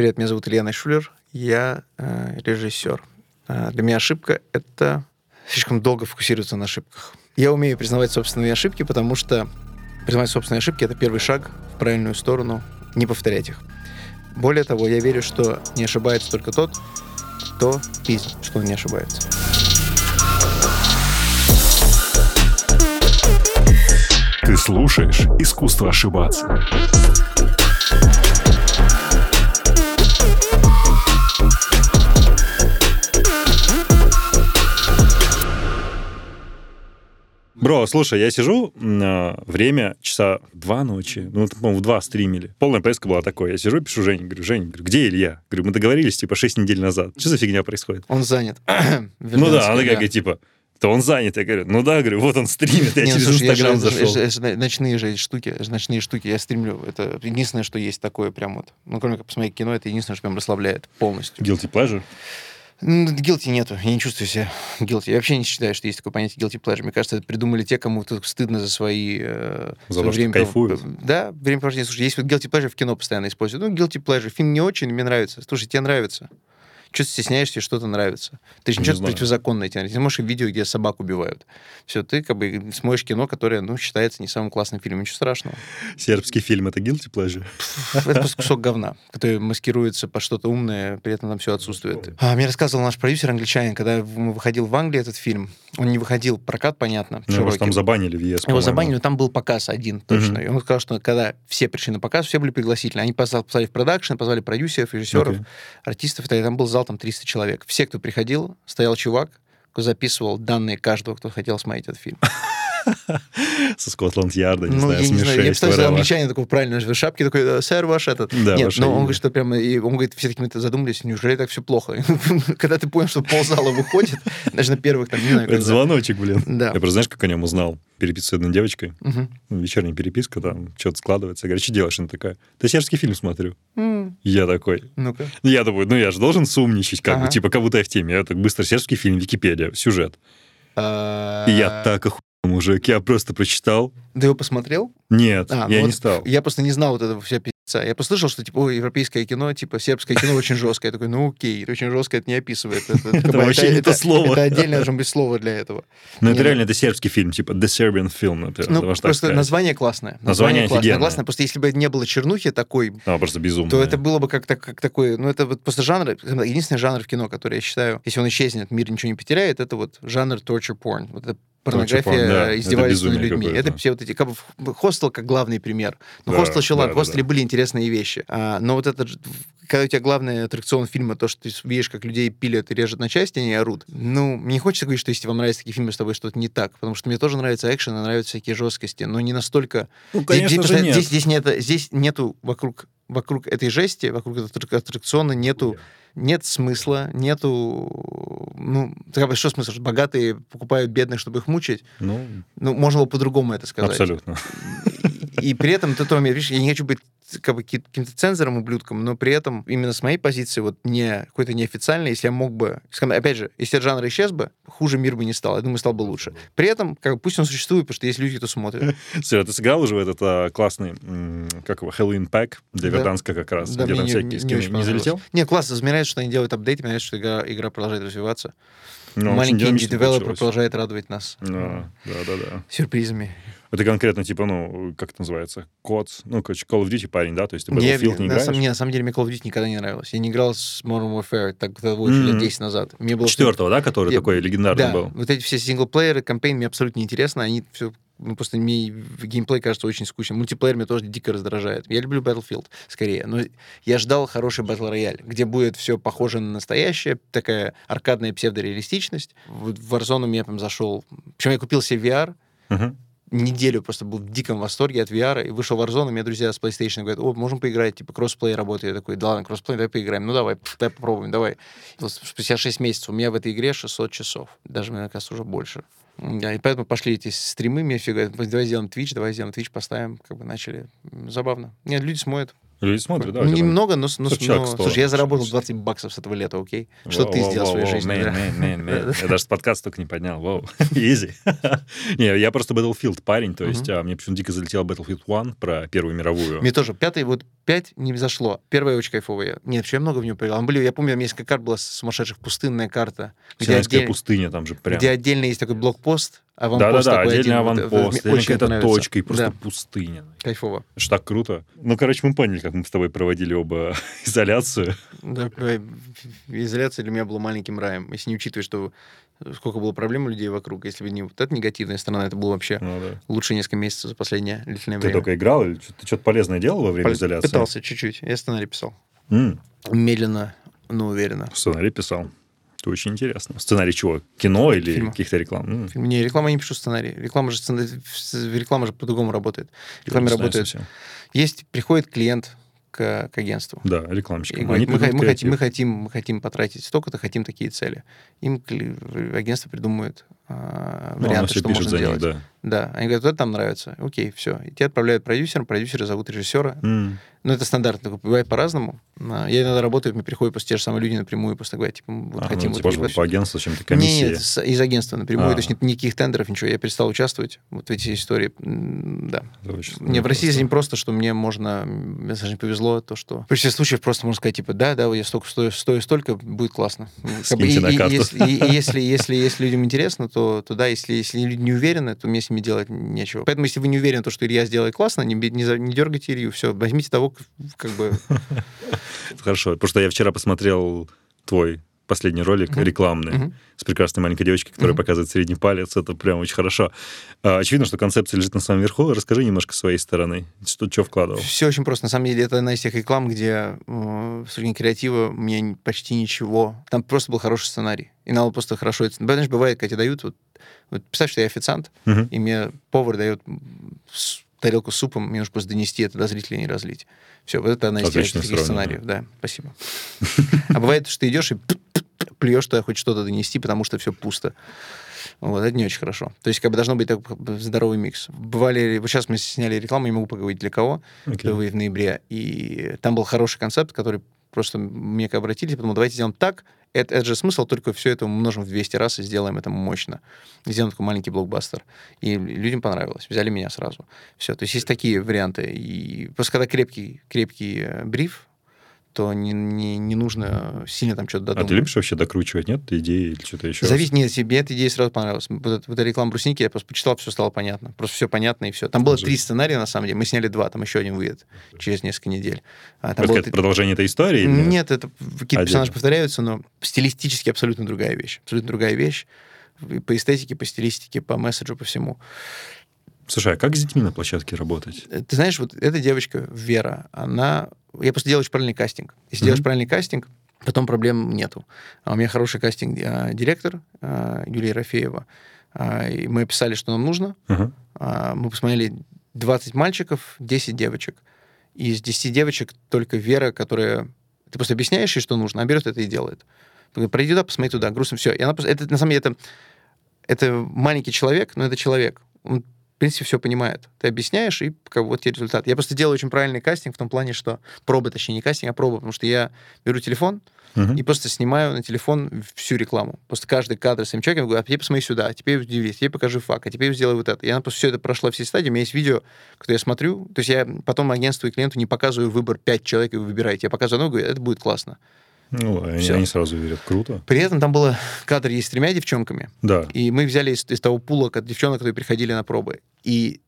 Привет, меня зовут Илья Шулер, я э, режиссер. Э, для меня ошибка — это слишком долго фокусироваться на ошибках. Я умею признавать собственные ошибки, потому что признавать собственные ошибки — это первый шаг в правильную сторону, не повторять их. Более того, я верю, что не ошибается только тот, кто пиздит, что он не ошибается. Ты слушаешь «Искусство ошибаться». Бро, слушай, я сижу, э, время часа два ночи, ну, по-моему, в два стримили. Полная поездка была такой. Я сижу пишу Жене, говорю, Женя, говорю, где Илья? Говорю, мы договорились, типа, шесть недель назад. Что за фигня происходит? Он занят. ну да, она такая, типа, то он занят. Я говорю, ну да, говорю, вот он стримит, я Не, через слушай, Инстаграм я же, зашел. Это, ночные же штуки, ночные штуки я стримлю. Это единственное, что есть такое прям вот. Ну, кроме как посмотреть кино, это единственное, что прям расслабляет полностью. Guilty pleasure? Guilty нету, я не чувствую себя guilty. Я вообще не считаю, что есть такое понятие guilty pleasure. Мне кажется, это придумали те, кому тут стыдно за свои... Э, за то, время, кайфуют. Да, время провождения. Слушай, есть вот guilty pleasure в кино постоянно используют. Ну, guilty pleasure, фильм не очень, мне нравится. Слушай, тебе нравится. Что ты стесняешься, что-то нравится? Ты же ничего противозаконное тебе Ты можешь видео, где собак убивают. Все, ты как бы смотришь кино, которое, ну, считается не самым классным фильмом. Ничего страшного. Сербский фильм — это guilty pleasure? Это просто кусок говна, который маскируется по что-то умное, при этом там все отсутствует. А, мне рассказывал наш продюсер англичанин, когда выходил в Англии этот фильм, он не выходил прокат, понятно. Ну, его там забанили в ЕС, Его забанили, но там был показ один точно. Угу. И он сказал, что когда все пришли на показ, все были пригласительные. Они позвали в продакшн, позвали продюсеров, режиссеров, okay. артистов. И там был зал там 300 человек человек. Все, кто приходил, стоял чувак, записывал данные каждого, кто хотел смотреть этот фильм. Со Скотланд-Ярда, не ну, знаю, я не знаю, я представляю, англичанин такой правильно в шапке, такой, сэр, ваш этот. Да, Нет, но он говорит, что прямо, и он говорит, все такими задумались, неужели так все плохо? Когда ты понял, что ползала выходит, даже на первых, там, не знаю, Это звоночек, блин. Да. Я просто знаешь, как о нем узнал? Переписываю с одной девочкой, вечерняя переписка, там, что-то складывается. Я говорю, что делаешь? Она такая, да сербский фильм смотрю. Я такой. Ну-ка. Я думаю, ну я же должен сумничать, как бы, типа, как будто я в теме. Я так быстро сербский фильм, Википедия, сюжет. А, и я так охуел мужик, я просто прочитал. Ты его посмотрел? Нет, а, я ну не вот стал. Я просто не знал вот этого вся пи***ца. Я послышал, что типа европейское кино, типа сербское кино очень жесткое. Я такой, ну окей, очень жесткое это не описывает. Это вообще не то слово. Это отдельное должно быть слово для этого. Ну это реально, это сербский фильм, типа The Serbian Film. Ну просто название классное. Название классное. Классное, просто если бы не было чернухи такой, а, просто безумно. то это было бы как такой, ну это вот просто жанр, единственный жанр в кино, который я считаю, если он исчезнет, мир ничего не потеряет, это вот жанр torture porn. Вот это порнография да, издевательства над людьми. Это все вот эти... Как бы, хостел как главный пример. Ну, да, хостел еще, да, ладно, да, в хостеле да. были интересные вещи. А, но вот это... Когда у тебя главный аттракцион фильма, то, что ты видишь, как людей пилят и режут на части, они орут. Ну, мне не хочется говорить, что если вам нравятся такие фильмы, с тобой что-то не так. Потому что мне тоже нравится экшен, и нравятся всякие жесткости, но не настолько... Ну, конечно здесь, же нет. Здесь, здесь, нет, здесь нету вокруг, вокруг этой жести, вокруг этого аттракциона нету... Yeah нет смысла, нету... Ну, что смысл? Что богатые покупают бедных, чтобы их мучить? Ну, ну можно было по-другому это сказать. Абсолютно. И, при этом, ты, видишь, я не хочу быть как бы каким-то цензором, ублюдком, но при этом именно с моей позиции, вот не какой-то неофициальный, если я мог бы, опять же, если жанр исчез бы, хуже мир бы не стал, я думаю, стал бы лучше. При этом, как бы, пусть он существует, потому что есть люди, кто смотрит. Все, ты сыграл уже в этот а, классный, как его, Хэллоуин Пэк для Верданска как раз, да, где там всякие скины. Не, не залетел? Не, классно, мне нравится, что они делают апдейты, нравится, что игра, игра продолжает развиваться. Ну, Маленький инди-девелопер продолжает радовать нас. Да, да, да, да. Сюрпризами. Это конкретно, типа, ну, как это называется? Код, ну, короче, Call of Duty парень, да? То есть ты Battlefield не, не играешь? Не, на самом деле мне Call of Duty никогда не нравилось. Я не играл с Modern Warfare, так было mm-hmm. лет 10 назад. Мне было Четвертого, да, который я... такой легендарный да, был? вот эти все синглплееры, кампейн мне абсолютно не интересно, они все ну, просто мне геймплей кажется очень скучным. Мультиплеер меня тоже дико раздражает. Я люблю Battlefield, скорее. Но я ждал хороший Battle Royale, где будет все похоже на настоящее, такая аркадная псевдореалистичность. В Warzone я там зашел... Причем я купил себе VR, uh-huh неделю просто был в диком восторге от VR, и вышел Warzone, и мне друзья с PlayStation говорят, о, можем поиграть, типа, crossplay работает. Я такой, да ладно, crossplay, давай поиграем. Ну, давай, давай попробуем, давай. Спустя 6 месяцев у меня в этой игре 600 часов. Даже, мне кажется, уже больше. Да, и поэтому пошли эти стримы, мне говорят, давай сделаем Twitch, давай сделаем Twitch, поставим, как бы начали. Забавно. Нет, люди смотрят. Люди смотрят, да. Немного, но... но, но слушай, я заработал 20 баксов с этого лета, окей? Что ты сделал в своей жизни? Я даже подкаст только не поднял. Вау, easy. Не, я просто Battlefield парень, то есть а, мне почему-то дико залетел Battlefield 1 про Первую мировую. Мне тоже. Пятый, вот пять не зашло. Первая очень кайфовая. Нет, вообще я много в нее поиграл. Были, я помню, у меня несколько карт была сумасшедших, пустынная карта. Где пустыня там же прям. Где отдельно есть такой блокпост, аванпост Да-да-да, отдельный аванпост, вот, какая-то точка и просто да. пустыня. Кайфово. Что так круто. Ну, короче, мы поняли, как мы с тобой проводили оба изоляцию. Да, изоляция для меня была маленьким раем. Если не учитывать, что сколько было проблем у людей вокруг, если бы не вот эта негативная сторона, это было вообще ну, да. лучшие несколько месяцев за последнее длительное ты время. Ты только играл или ты что-то полезное делал во время Пол... изоляции? Пытался чуть-чуть. Я сценарий писал. Mm. Медленно, но уверенно. Сценарий писал. Это очень интересно. Сценарий чего? Кино или Фильма. каких-то реклам? Фильм. Не, реклама не пишу сценарий. Реклама же, сценарий, реклама же по-другому работает. Реклама работает. Совсем. Есть, приходит клиент к, к агентству. Да, рекламщикам. говорит, мы, мы, хотим, мы, хотим, мы хотим потратить столько-то, хотим такие цели. Им агентство придумывает а, ну, варианты, что можно сделать. Них, да. да, они говорят, вот это там нравится. Окей, все. И тебя отправляют продюсером, продюсеры зовут режиссера. Mm. Ну, это стандартно, бывает по-разному. А, я иногда работаю, мне приходят просто те же самые люди напрямую, просто говорят, типа, вот а, хотим... Ну, типа, вот, по агентству чем-то комиссии? Нет, нет, из агентства напрямую, а. то есть никаких тендеров, ничего. Я перестал участвовать вот в эти истории. Да. Мне в России очень просто, что мне можно... Мне даже не повезло, то, что... В большинстве случаев просто можно сказать, типа, да, да, я столько стою, стою столько, будет классно. Как бы, и, на карту. И, если, и, если, если, если людям интересно, то, то да, если, если люди не уверены, то мне с ними делать нечего. Поэтому, если вы не уверены, то, что Илья сделает классно, не, не, не дергайте Илью, все, возьмите того, как бы Хорошо, потому что я вчера посмотрел твой последний ролик uh-huh. рекламный uh-huh. с прекрасной маленькой девочкой, которая uh-huh. показывает средний палец. Это прям очень хорошо. А, очевидно, что концепция лежит на самом верху. Расскажи немножко своей стороны. Что, что вкладывал? Все очень просто. На самом деле, это одна из тех реклам, где э, с точки креатива мне почти ничего. Там просто был хороший сценарий. И надо просто хорошо... Знаешь, бывает, когда тебе дают... Вот, вот представь, что я официант, uh-huh. и мне повар дает тарелку с супом, мне нужно просто донести это до зрителей не разлить. Все, вот это одна из таких сценариев. Да, спасибо. А бывает, что ты идешь и плюешь туда хоть что-то донести, потому что все пусто. Вот, это не очень хорошо. То есть, как бы должно быть такой здоровый микс. Бывали, вот сейчас мы сняли рекламу, не могу поговорить для кого, okay. в ноябре, и там был хороший концепт, который просто мне к обратились, потому давайте сделаем так, это, это же смысл, только все это умножим в 200 раз и сделаем это мощно. Сделаем такой маленький блокбастер. И людям понравилось. Взяли меня сразу. Все. То есть есть такие варианты. И просто когда крепкий, крепкий э, бриф, то не, не, не нужно сильно там что-то додумывать. А ты любишь вообще докручивать, нет, идеи или что-то еще? Зависит, нет, себе эта идея сразу понравилась. Вот, вот эта реклама брусники, я просто почитал, все стало понятно. Просто все понятно и все. Там было три сценария, на самом деле. Мы сняли два, там еще один выйдет через несколько недель. А, там было... это продолжение этой истории? Или... Нет, это какие-то персонажи повторяются, но стилистически абсолютно другая вещь. Абсолютно другая вещь. По эстетике, по стилистике, по месседжу, по всему. Слушай, а как с детьми на площадке работать? Э, ты знаешь, вот эта девочка, Вера, она... Я просто делаю правильный кастинг. Если mm-hmm. делаешь правильный кастинг, потом проблем нету. А у меня хороший кастинг-директор а, Юлия Рафеева. А, и мы описали, что нам нужно. Uh-huh. Мы посмотрели 20 мальчиков, 10 девочек. И из 10 девочек только Вера, которая... Ты просто объясняешь ей, что нужно, она берет это и делает. Пройди туда, посмотри туда, грустно, все. И она. Это, на самом деле, это, это маленький человек, но это человек. Он принципе, все понимает. Ты объясняешь, и как, вот тебе результат. Я просто делаю очень правильный кастинг в том плане, что пробы, точнее, не кастинг, а пробы, потому что я беру телефон uh-huh. и просто снимаю на телефон всю рекламу. Просто каждый кадр с этим человеком говорю, а теперь посмотри сюда, а теперь удивись, теперь покажи факт, а теперь сделай вот это. Она просто все это прошла все стадии. У меня есть видео, которое я смотрю. То есть я потом агентству и клиенту не показываю выбор 5 человек, и вы выбираете. Я показываю одно, говорю, это будет классно. Ну, они, они сразу верят, круто. При этом там было кадр есть с тремя девчонками. Да. И мы взяли из, из того пула девчонок, которые приходили на пробы. И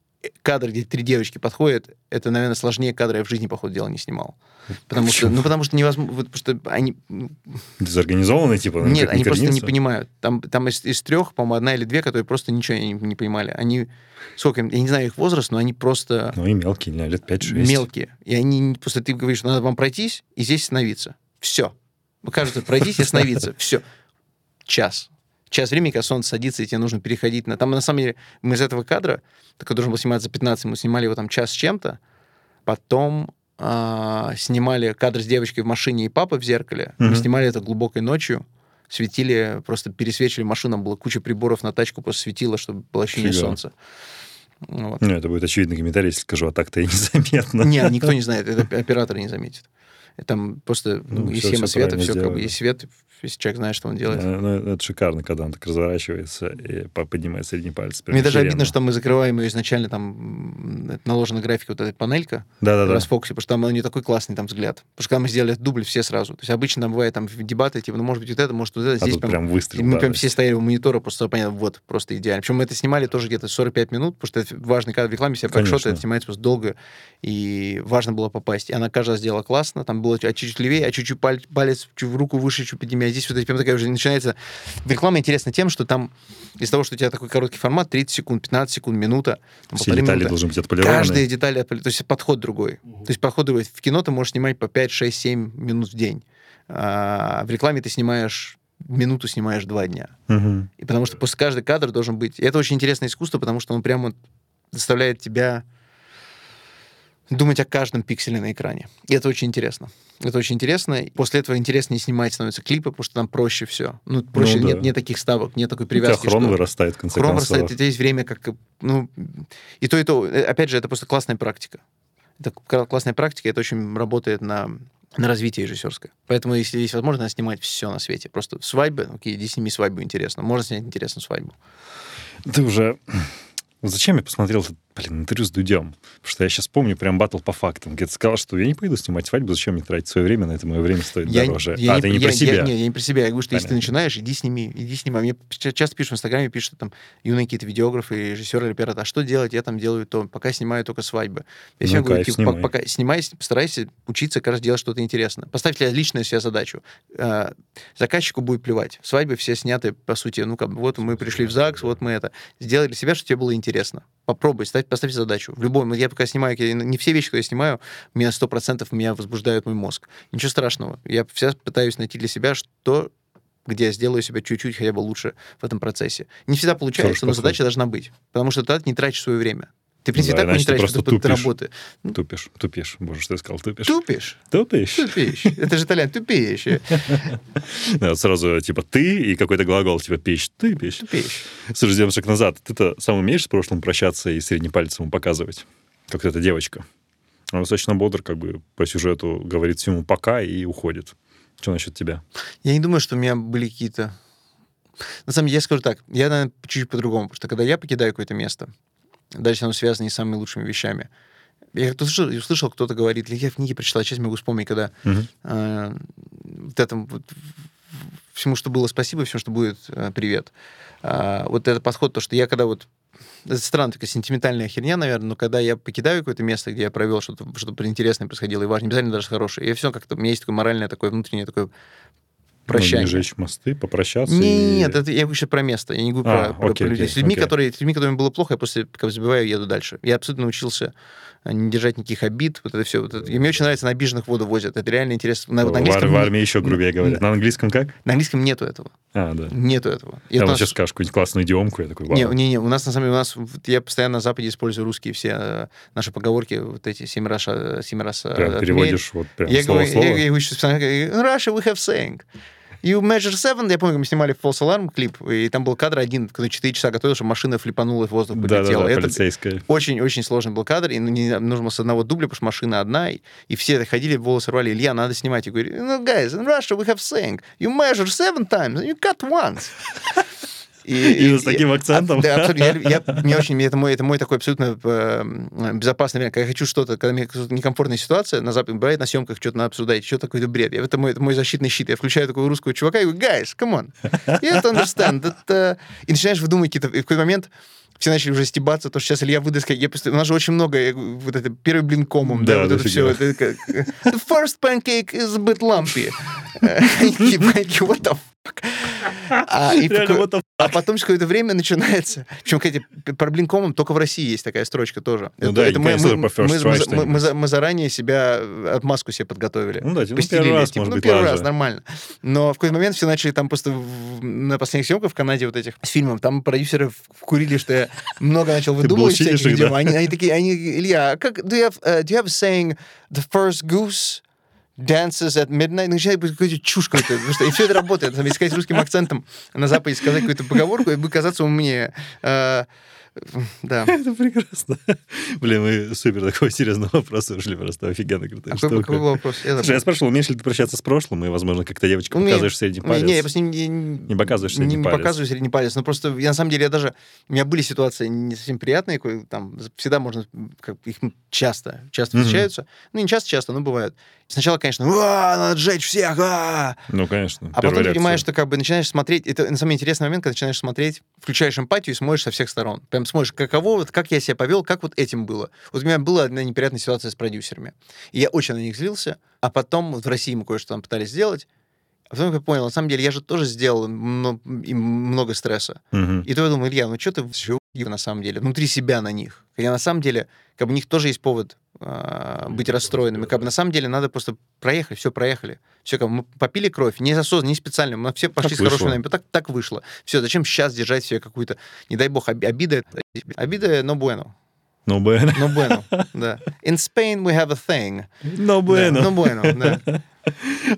кадр, где три девочки подходят, это, наверное, сложнее кадра я в жизни, по ходу дела, не снимал. Потому Почему? что, ну, потому что невозможно, потому что они... Дезорганизованные, типа? Нет, они не просто не понимают. Там, там из, из трех, по-моему, одна или две, которые просто ничего не, не понимали. Они, сколько им, я не знаю их возраст, но они просто... Ну, и мелкие, лет 5-6. Мелкие. И они, просто ты говоришь, надо вам пройтись и здесь остановиться. Все. Кажется, пройдись и остановиться. Все. Час. Час времени, когда солнце садится, и тебе нужно переходить на... Там, на самом деле, мы из этого кадра, который должен был сниматься за 15, мы снимали его там час с чем-то, потом а, снимали кадр с девочкой в машине и папой в зеркале. Mm-hmm. Мы снимали это глубокой ночью, светили, просто пересвечивали машину, было куча приборов на тачку, просто светило, чтобы было ощущение солнца. Вот. Ну, это будет очевидный комментарий, если скажу, а так-то и незаметно. Не, никто не знает, это оператор не заметит. Там просто ну, и схема света, все как бы, и свет, если человек знает, что он делает. Ну, ну, это шикарно, когда он так разворачивается и поднимает средний палец. Мне даже обидно, что мы закрываем ее изначально, там наложена графика, вот эта панелька да, да, в расфокусе, потому что там у нее такой классный там взгляд. Потому что когда мы сделали дубль, все сразу. То есть обычно там бывает там дебаты, типа, ну, может быть, вот это, может, вот это. А Здесь прям, прям выстрел. Мы да, прям все стояли у монитора, просто понятно, вот, просто идеально. Причем мы это снимали тоже где-то 45 минут, потому что это важный кадр в рекламе, себя бэкшот, это снимается просто долго, и важно было попасть. И она каждая сделала классно, там было а чуть-чуть левее, а чуть-чуть палец, чуть в руку выше, чуть подними, а здесь вот прям такая уже начинается... Реклама интересна тем, что там из того, что у тебя такой короткий формат, 30 секунд, 15 секунд, минута, там, Все детали минуты, должны быть отполированы. Каждая деталь, то есть подход другой. Угу. То есть подход другой. В кино ты можешь снимать по 5, 6, 7 минут в день. А в рекламе ты снимаешь минуту снимаешь два дня. Угу. И потому что после каждый кадр должен быть... И это очень интересное искусство, потому что он прямо заставляет тебя думать о каждом пикселе на экране. И это очень интересно. Это очень интересно. После этого интереснее снимать становятся клипы, потому что там проще все. Ну, проще, ну, да. нет, нет таких ставок, нет такой привязки. У тебя хрон что... вырастает, в конце хрон концов. вырастает, и есть время как... Ну, и то, и то. Э, опять же, это просто классная практика. Это классная практика, это очень работает на на развитие режиссерское. Поэтому, если есть возможность, снимать все на свете. Просто свадьбы, окей, иди сними свадьбу, интересно. Можно снять интересную свадьбу. Ты уже Зачем я посмотрел этот, блин, интервью с Дудем? Потому что я сейчас помню прям батл по фактам, где ты сказал, что я не пойду снимать свадьбу, зачем мне тратить свое время на это, мое время стоит я, дороже. Я а, не, ты не я, про себя. Я, не, я не про себя. Я говорю, что Понятно. если ты начинаешь, иди сними, иди снимай. Мне часто пишут в Инстаграме, пишут там юные какие-то видеографы, режиссеры, ребята, а что делать? Я там делаю то, пока снимаю только свадьбы. Я всем ну, говорю, типа, снимай. пока снимай, постарайся учиться каждый раз делать что-то интересное. Поставь для личную себе задачу. А, заказчику будет плевать. Свадьбы все сняты, по сути, ну, как вот мы пришли в ЗАГС, вот мы это. Сделали для себя, чтобы тебе было интересно попробуй, ставь, поставь задачу. В любом, я пока снимаю, я, не все вещи, которые я снимаю, меня сто процентов меня возбуждают мой мозг. Ничего страшного. Я всегда пытаюсь найти для себя, что где я сделаю себя чуть-чуть хотя бы лучше в этом процессе. Не всегда получается, Хороший но задача должна быть. Потому что тогда ты не тратишь свое время. Ты, в принципе, да, так не тратишь просто тупишь. работы. Тупишь, тупишь. Боже, что я сказал, тупишь. Тупишь. Тупишь. Тупишь. Это же итальян, тупишь. Да, сразу, типа, ты и какой-то глагол, типа, пищ, ты пищ. Тупишь. Слушай, сделаем шаг назад. Ты-то сам умеешь с прошлым прощаться и средним пальцем показывать? Как эта девочка. Она достаточно бодр, как бы, по сюжету говорит всему пока и уходит. Что насчет тебя? Я не думаю, что у меня были какие-то... На самом деле, я скажу так, я, наверное, чуть-чуть по-другому, потому что когда я покидаю какое-то место, Дальше оно связано не с самыми лучшими вещами. Я как-то услышал, услышал кто-то говорит, или я в книге прочитал, сейчас могу вспомнить, когда uh-huh. э, вот этом вот, всему, что было спасибо, всему, что будет э, привет. Э, вот этот подход, то, что я когда вот это странная такая сентиментальная херня, наверное, но когда я покидаю какое-то место, где я провел что-то, что-то интересное происходило, и важно, не обязательно даже хорошее, я все как-то, у меня есть такое моральное, такое внутреннее такое прощание. Ну, не жечь мосты, попрощаться? Не, и... Нет, это я говорю сейчас про место. Я не говорю а, про, окей, про людей. Окей, с людьми, окей. которые, с людьми, которым было плохо, я просто как забиваю, еду дальше. Я абсолютно научился не держать никаких обид, вот это все. Вот это. И мне очень нравится, на обиженных воду возят. Это реально интересно. На, на английском... в, в армии еще грубее говорят. На английском как? На английском нету этого. А, да. Нету этого. И я вот нас... сейчас скажешь какую-нибудь классную идиомку, я такой, вау. Не, не, не, у нас, на самом деле, у нас, я постоянно на Западе использую русские все э, наши поговорки, вот эти семь раз, э, семь раз э, Прям переводишь вот прям я слово говорю, Я, я, я, Russia, we have saying. You Measure 7, я помню, мы снимали False Alarm клип, и там был кадр один, когда 4 часа готовил, чтобы машина флипанула, в воздух полетела. Да, да, да, полицейская. Очень-очень сложный был кадр, и не, нужно было с одного дубля, потому что машина одна, и, и все ходили, волосы рвали. Илья, надо снимать. Я говорю, ну, guys, in Russia we have saying, you measure seven times, and you cut once. И, и, и с таким акцентом. Да, абсолютно. Я, я, мне очень, это мой, это мой такой абсолютно э, безопасный время. Когда я хочу что-то, когда мне некомфортная ситуация, на Западе бывает на съемках что-то надо обсуждать, что такое бред. Я, это, мой, это мой защитный щит. Я включаю такого русского чувака и говорю, guys, come on, you have to understand. That, uh... И начинаешь выдумывать какие-то... И в какой-то момент все начали уже стебаться, то, что сейчас Илья выдаст, я просто, у нас же очень много, э, вот это, первый блин комом, да, да вот это все. Это, the first pancake is a bit lumpy. What the а, и Реально, а потом через какое-то время начинается... Причем, кстати, про блинкомом только в России есть такая строчка тоже. Ну это, да, это мы, мы, мы, мы, мы, мы заранее себя, отмазку себе подготовили. Ну да, типа, ну, первый раз, типа, может ну, быть, первый раз, нормально. Но в какой-то момент все начали там просто в, на последних съемках в Канаде вот этих с фильмом, там продюсеры вкурили, что я много начал выдумывать всяких. Да? Они, они такие, они, Илья, а как, do you have, uh, do you have saying the first goose dances at midnight, начинает быть какая-то чушь какая-то, потому что и все это работает. Там, если сказать русским акцентом на Западе, сказать какую-то поговорку, и будет казаться умнее. Uh, Да. Это прекрасно. Блин, мы супер такого серьезного вопроса ушли, просто офигенно крутая а штука. Какой вопрос? Я, Слушай, я спрашивал, умеешь ли ты прощаться с прошлым, и, возможно, как-то девочка показываешь средний палец? Не, я просто не, не показываешь средний не, палец. Не показываю средний палец, но просто я на самом деле я даже... У меня были ситуации не совсем приятные, там всегда можно... Как, их часто, часто встречаются. Ну, не часто-часто, но бывают. Сначала, конечно, надо сжечь всех, а Ну, конечно. А потом понимаешь, что как бы начинаешь смотреть... Это на самом интересный момент, когда начинаешь смотреть, включаешь эмпатию и смотришь со всех сторон. Прям смотришь, каково, вот как я себя повел, как вот этим было. Вот у меня была одна неприятная ситуация с продюсерами. И я очень на них злился, а потом вот в России мы кое-что там пытались сделать, а потом я понял, на самом деле, я же тоже сделал много, стресса. Uh-huh. И то я думал, Илья, ну что ты все на самом деле, внутри себя на них. Хотя на самом деле, как бы у них тоже есть повод э, быть расстроенными. Как бы на самом деле надо просто проехать, все проехали. Все, как бы мы попили кровь, не осознанно, не специально, мы все пошли так с вышло. хорошим намерением. Так, так вышло. Все, зачем сейчас держать себе какую-то, не дай бог, обида. Обида no bueno. No bueno. No bueno, да. In Spain we have a thing. No bueno. Да, no bueno, да.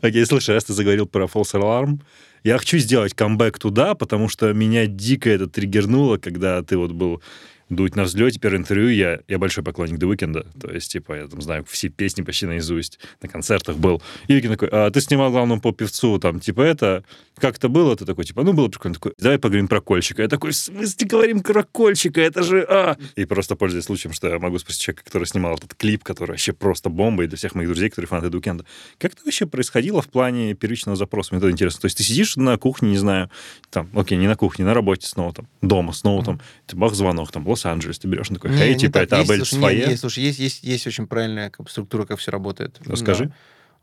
Окей, okay, слушай, раз ты заговорил про false alarm, я хочу сделать камбэк туда, потому что меня дико это триггернуло, когда ты вот был дуть на взлете, первое интервью, я, я большой поклонник The Weeknd, то есть, типа, я там знаю все песни почти наизусть, на концертах был. И Weeknd такой, а ты снимал главному по певцу, там, типа, это, как это было? Ты такой, типа, ну, было прикольно. Такой, давай поговорим про Кольчика. Я такой, в смысле говорим про Кольчика? Это же, а! И просто пользуясь случаем, что я могу спросить человека, который снимал этот клип, который вообще просто бомба, и для всех моих друзей, которые фанаты The Weeknd. Как это вообще происходило в плане первичного запроса? Мне это интересно. То есть ты сидишь на кухне, не знаю, там, окей, не на кухне, на работе снова, там, дома снова, mm-hmm. там, бах звонок, там, Лос-Анджелес, ты берешь такой, хей, типа, это Абель слушай, своя? Не, не, слушай, есть, есть, есть очень правильная структура, как все работает. Расскажи. Да.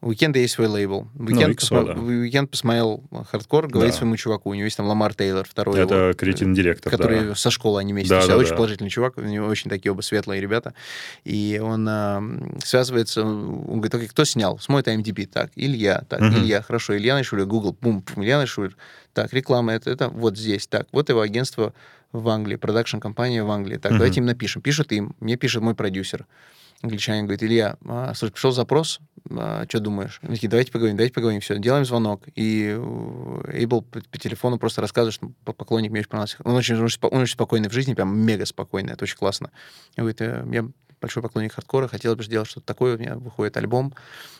У Уикенда есть свой лейбл. Уикенд, ну, посмо... да. Уикенд посмотрел хардкор, говорит да. своему чуваку. У него есть там Ламар Тейлор, второй Это его, креативный-директор, Который да. со школы они вместе. Да, да, очень да. положительный чувак. У него очень такие оба светлые ребята. И он э, связывается, он говорит, окей, кто снял? Смотрит IMDb. Так, Илья. Так, угу. Илья, хорошо. Илья Найшуллер, Google, бум, Илья Найшуллер. Так, реклама, это, это вот здесь. Так, вот его агентство в Англии, продакшн-компания в Англии. Так, давайте им напишем. Пишет им, мне пишет мой продюсер англичанин говорит, Илья, а, слушай, пришел запрос, а, что думаешь? Они такие, давайте поговорим, давайте поговорим, все, делаем звонок. И Эйбл по, по телефону просто рассказывает, что поклонник мне очень понравился. Он очень, он очень спокойный в жизни, прям мега спокойный, это очень классно. Он говорит, «Э, я большой поклонник хардкора, хотел бы сделать что-то такое, у меня выходит альбом,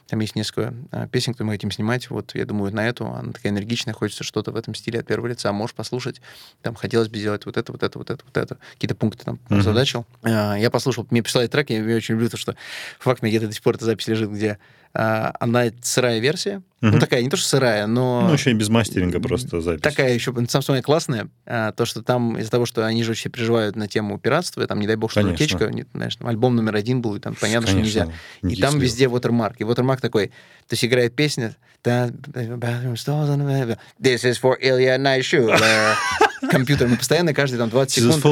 там есть несколько а, песен, которые мы хотим снимать, вот я думаю на эту, она такая энергичная, хочется что-то в этом стиле от первого лица, можешь послушать, там хотелось бы сделать вот это, вот это, вот это, вот это, какие-то пункты там mm-hmm. задачил. А, я послушал, мне прислали трек, я, я очень люблю то, что факт, мне где-то до сих пор эта запись лежит, где а, она сырая версия, угу. ну такая, не то что сырая, но... Ну, еще и без мастеринга просто запись. Такая еще, на самом деле, классная. А, то, что там из-за того, что они же вообще переживают на тему пиратства, там, не дай бог, что утечка, знаешь, там, альбом номер один был, и там понятно, Конечно. что нельзя. Не и там везде watermark. И watermark такой, то есть играет песня, This is for Ilya Naishu. Компьютер. Мы постоянно каждые там 20 секунд...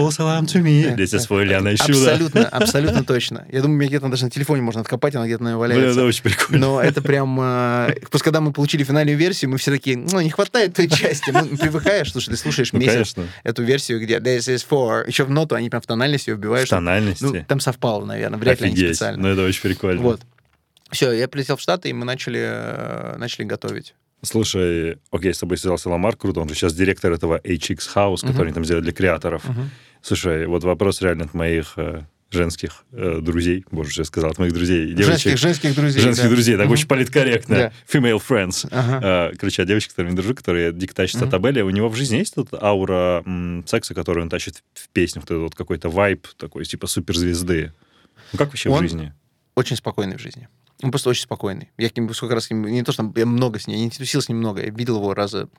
to me. This is for Naishu. Абсолютно, абсолютно точно. Я думаю, мне где-то даже на телефоне можно откопать, она где-то валяется. Бля, это очень прикольно. Но это прям... Э, просто когда мы получили финальную версию, мы все такие, ну, не хватает той части. Ну, привыкаешь, слушай, ты слушаешь ну, месяц эту версию, где this is for... Еще в ноту они прям в тональности ее вбивают. В тональности? Ну, там совпало, наверное, вряд ли они специально. Ну, это очень прикольно. Вот. Все, я прилетел в Штаты, и мы начали, э, начали готовить. Слушай, окей, с тобой связался Ламар, круто, он же сейчас директор этого HX House, который uh-huh. они там сделали для креаторов. Uh-huh. Слушай, вот вопрос реально от моих э, женских э, друзей, боже, я сказал, от моих друзей. Девочек, женских, женских друзей. Женских да. друзей, так uh-huh. очень политкорректно. Yeah. Female friends. Uh-huh. Э, короче, а девочка, которой я дружу, которая дико тащится uh-huh. от Абеля, у него в жизни есть эта аура м, секса, которую он тащит в песнях, вот, вот какой-то вайб такой, типа суперзвезды. Ну, как вообще он в жизни? очень спокойный в жизни. Он просто очень спокойный. Я к нему сколько раз... Не то, что я много с ним, я не тусил с ним много. Я видел его раза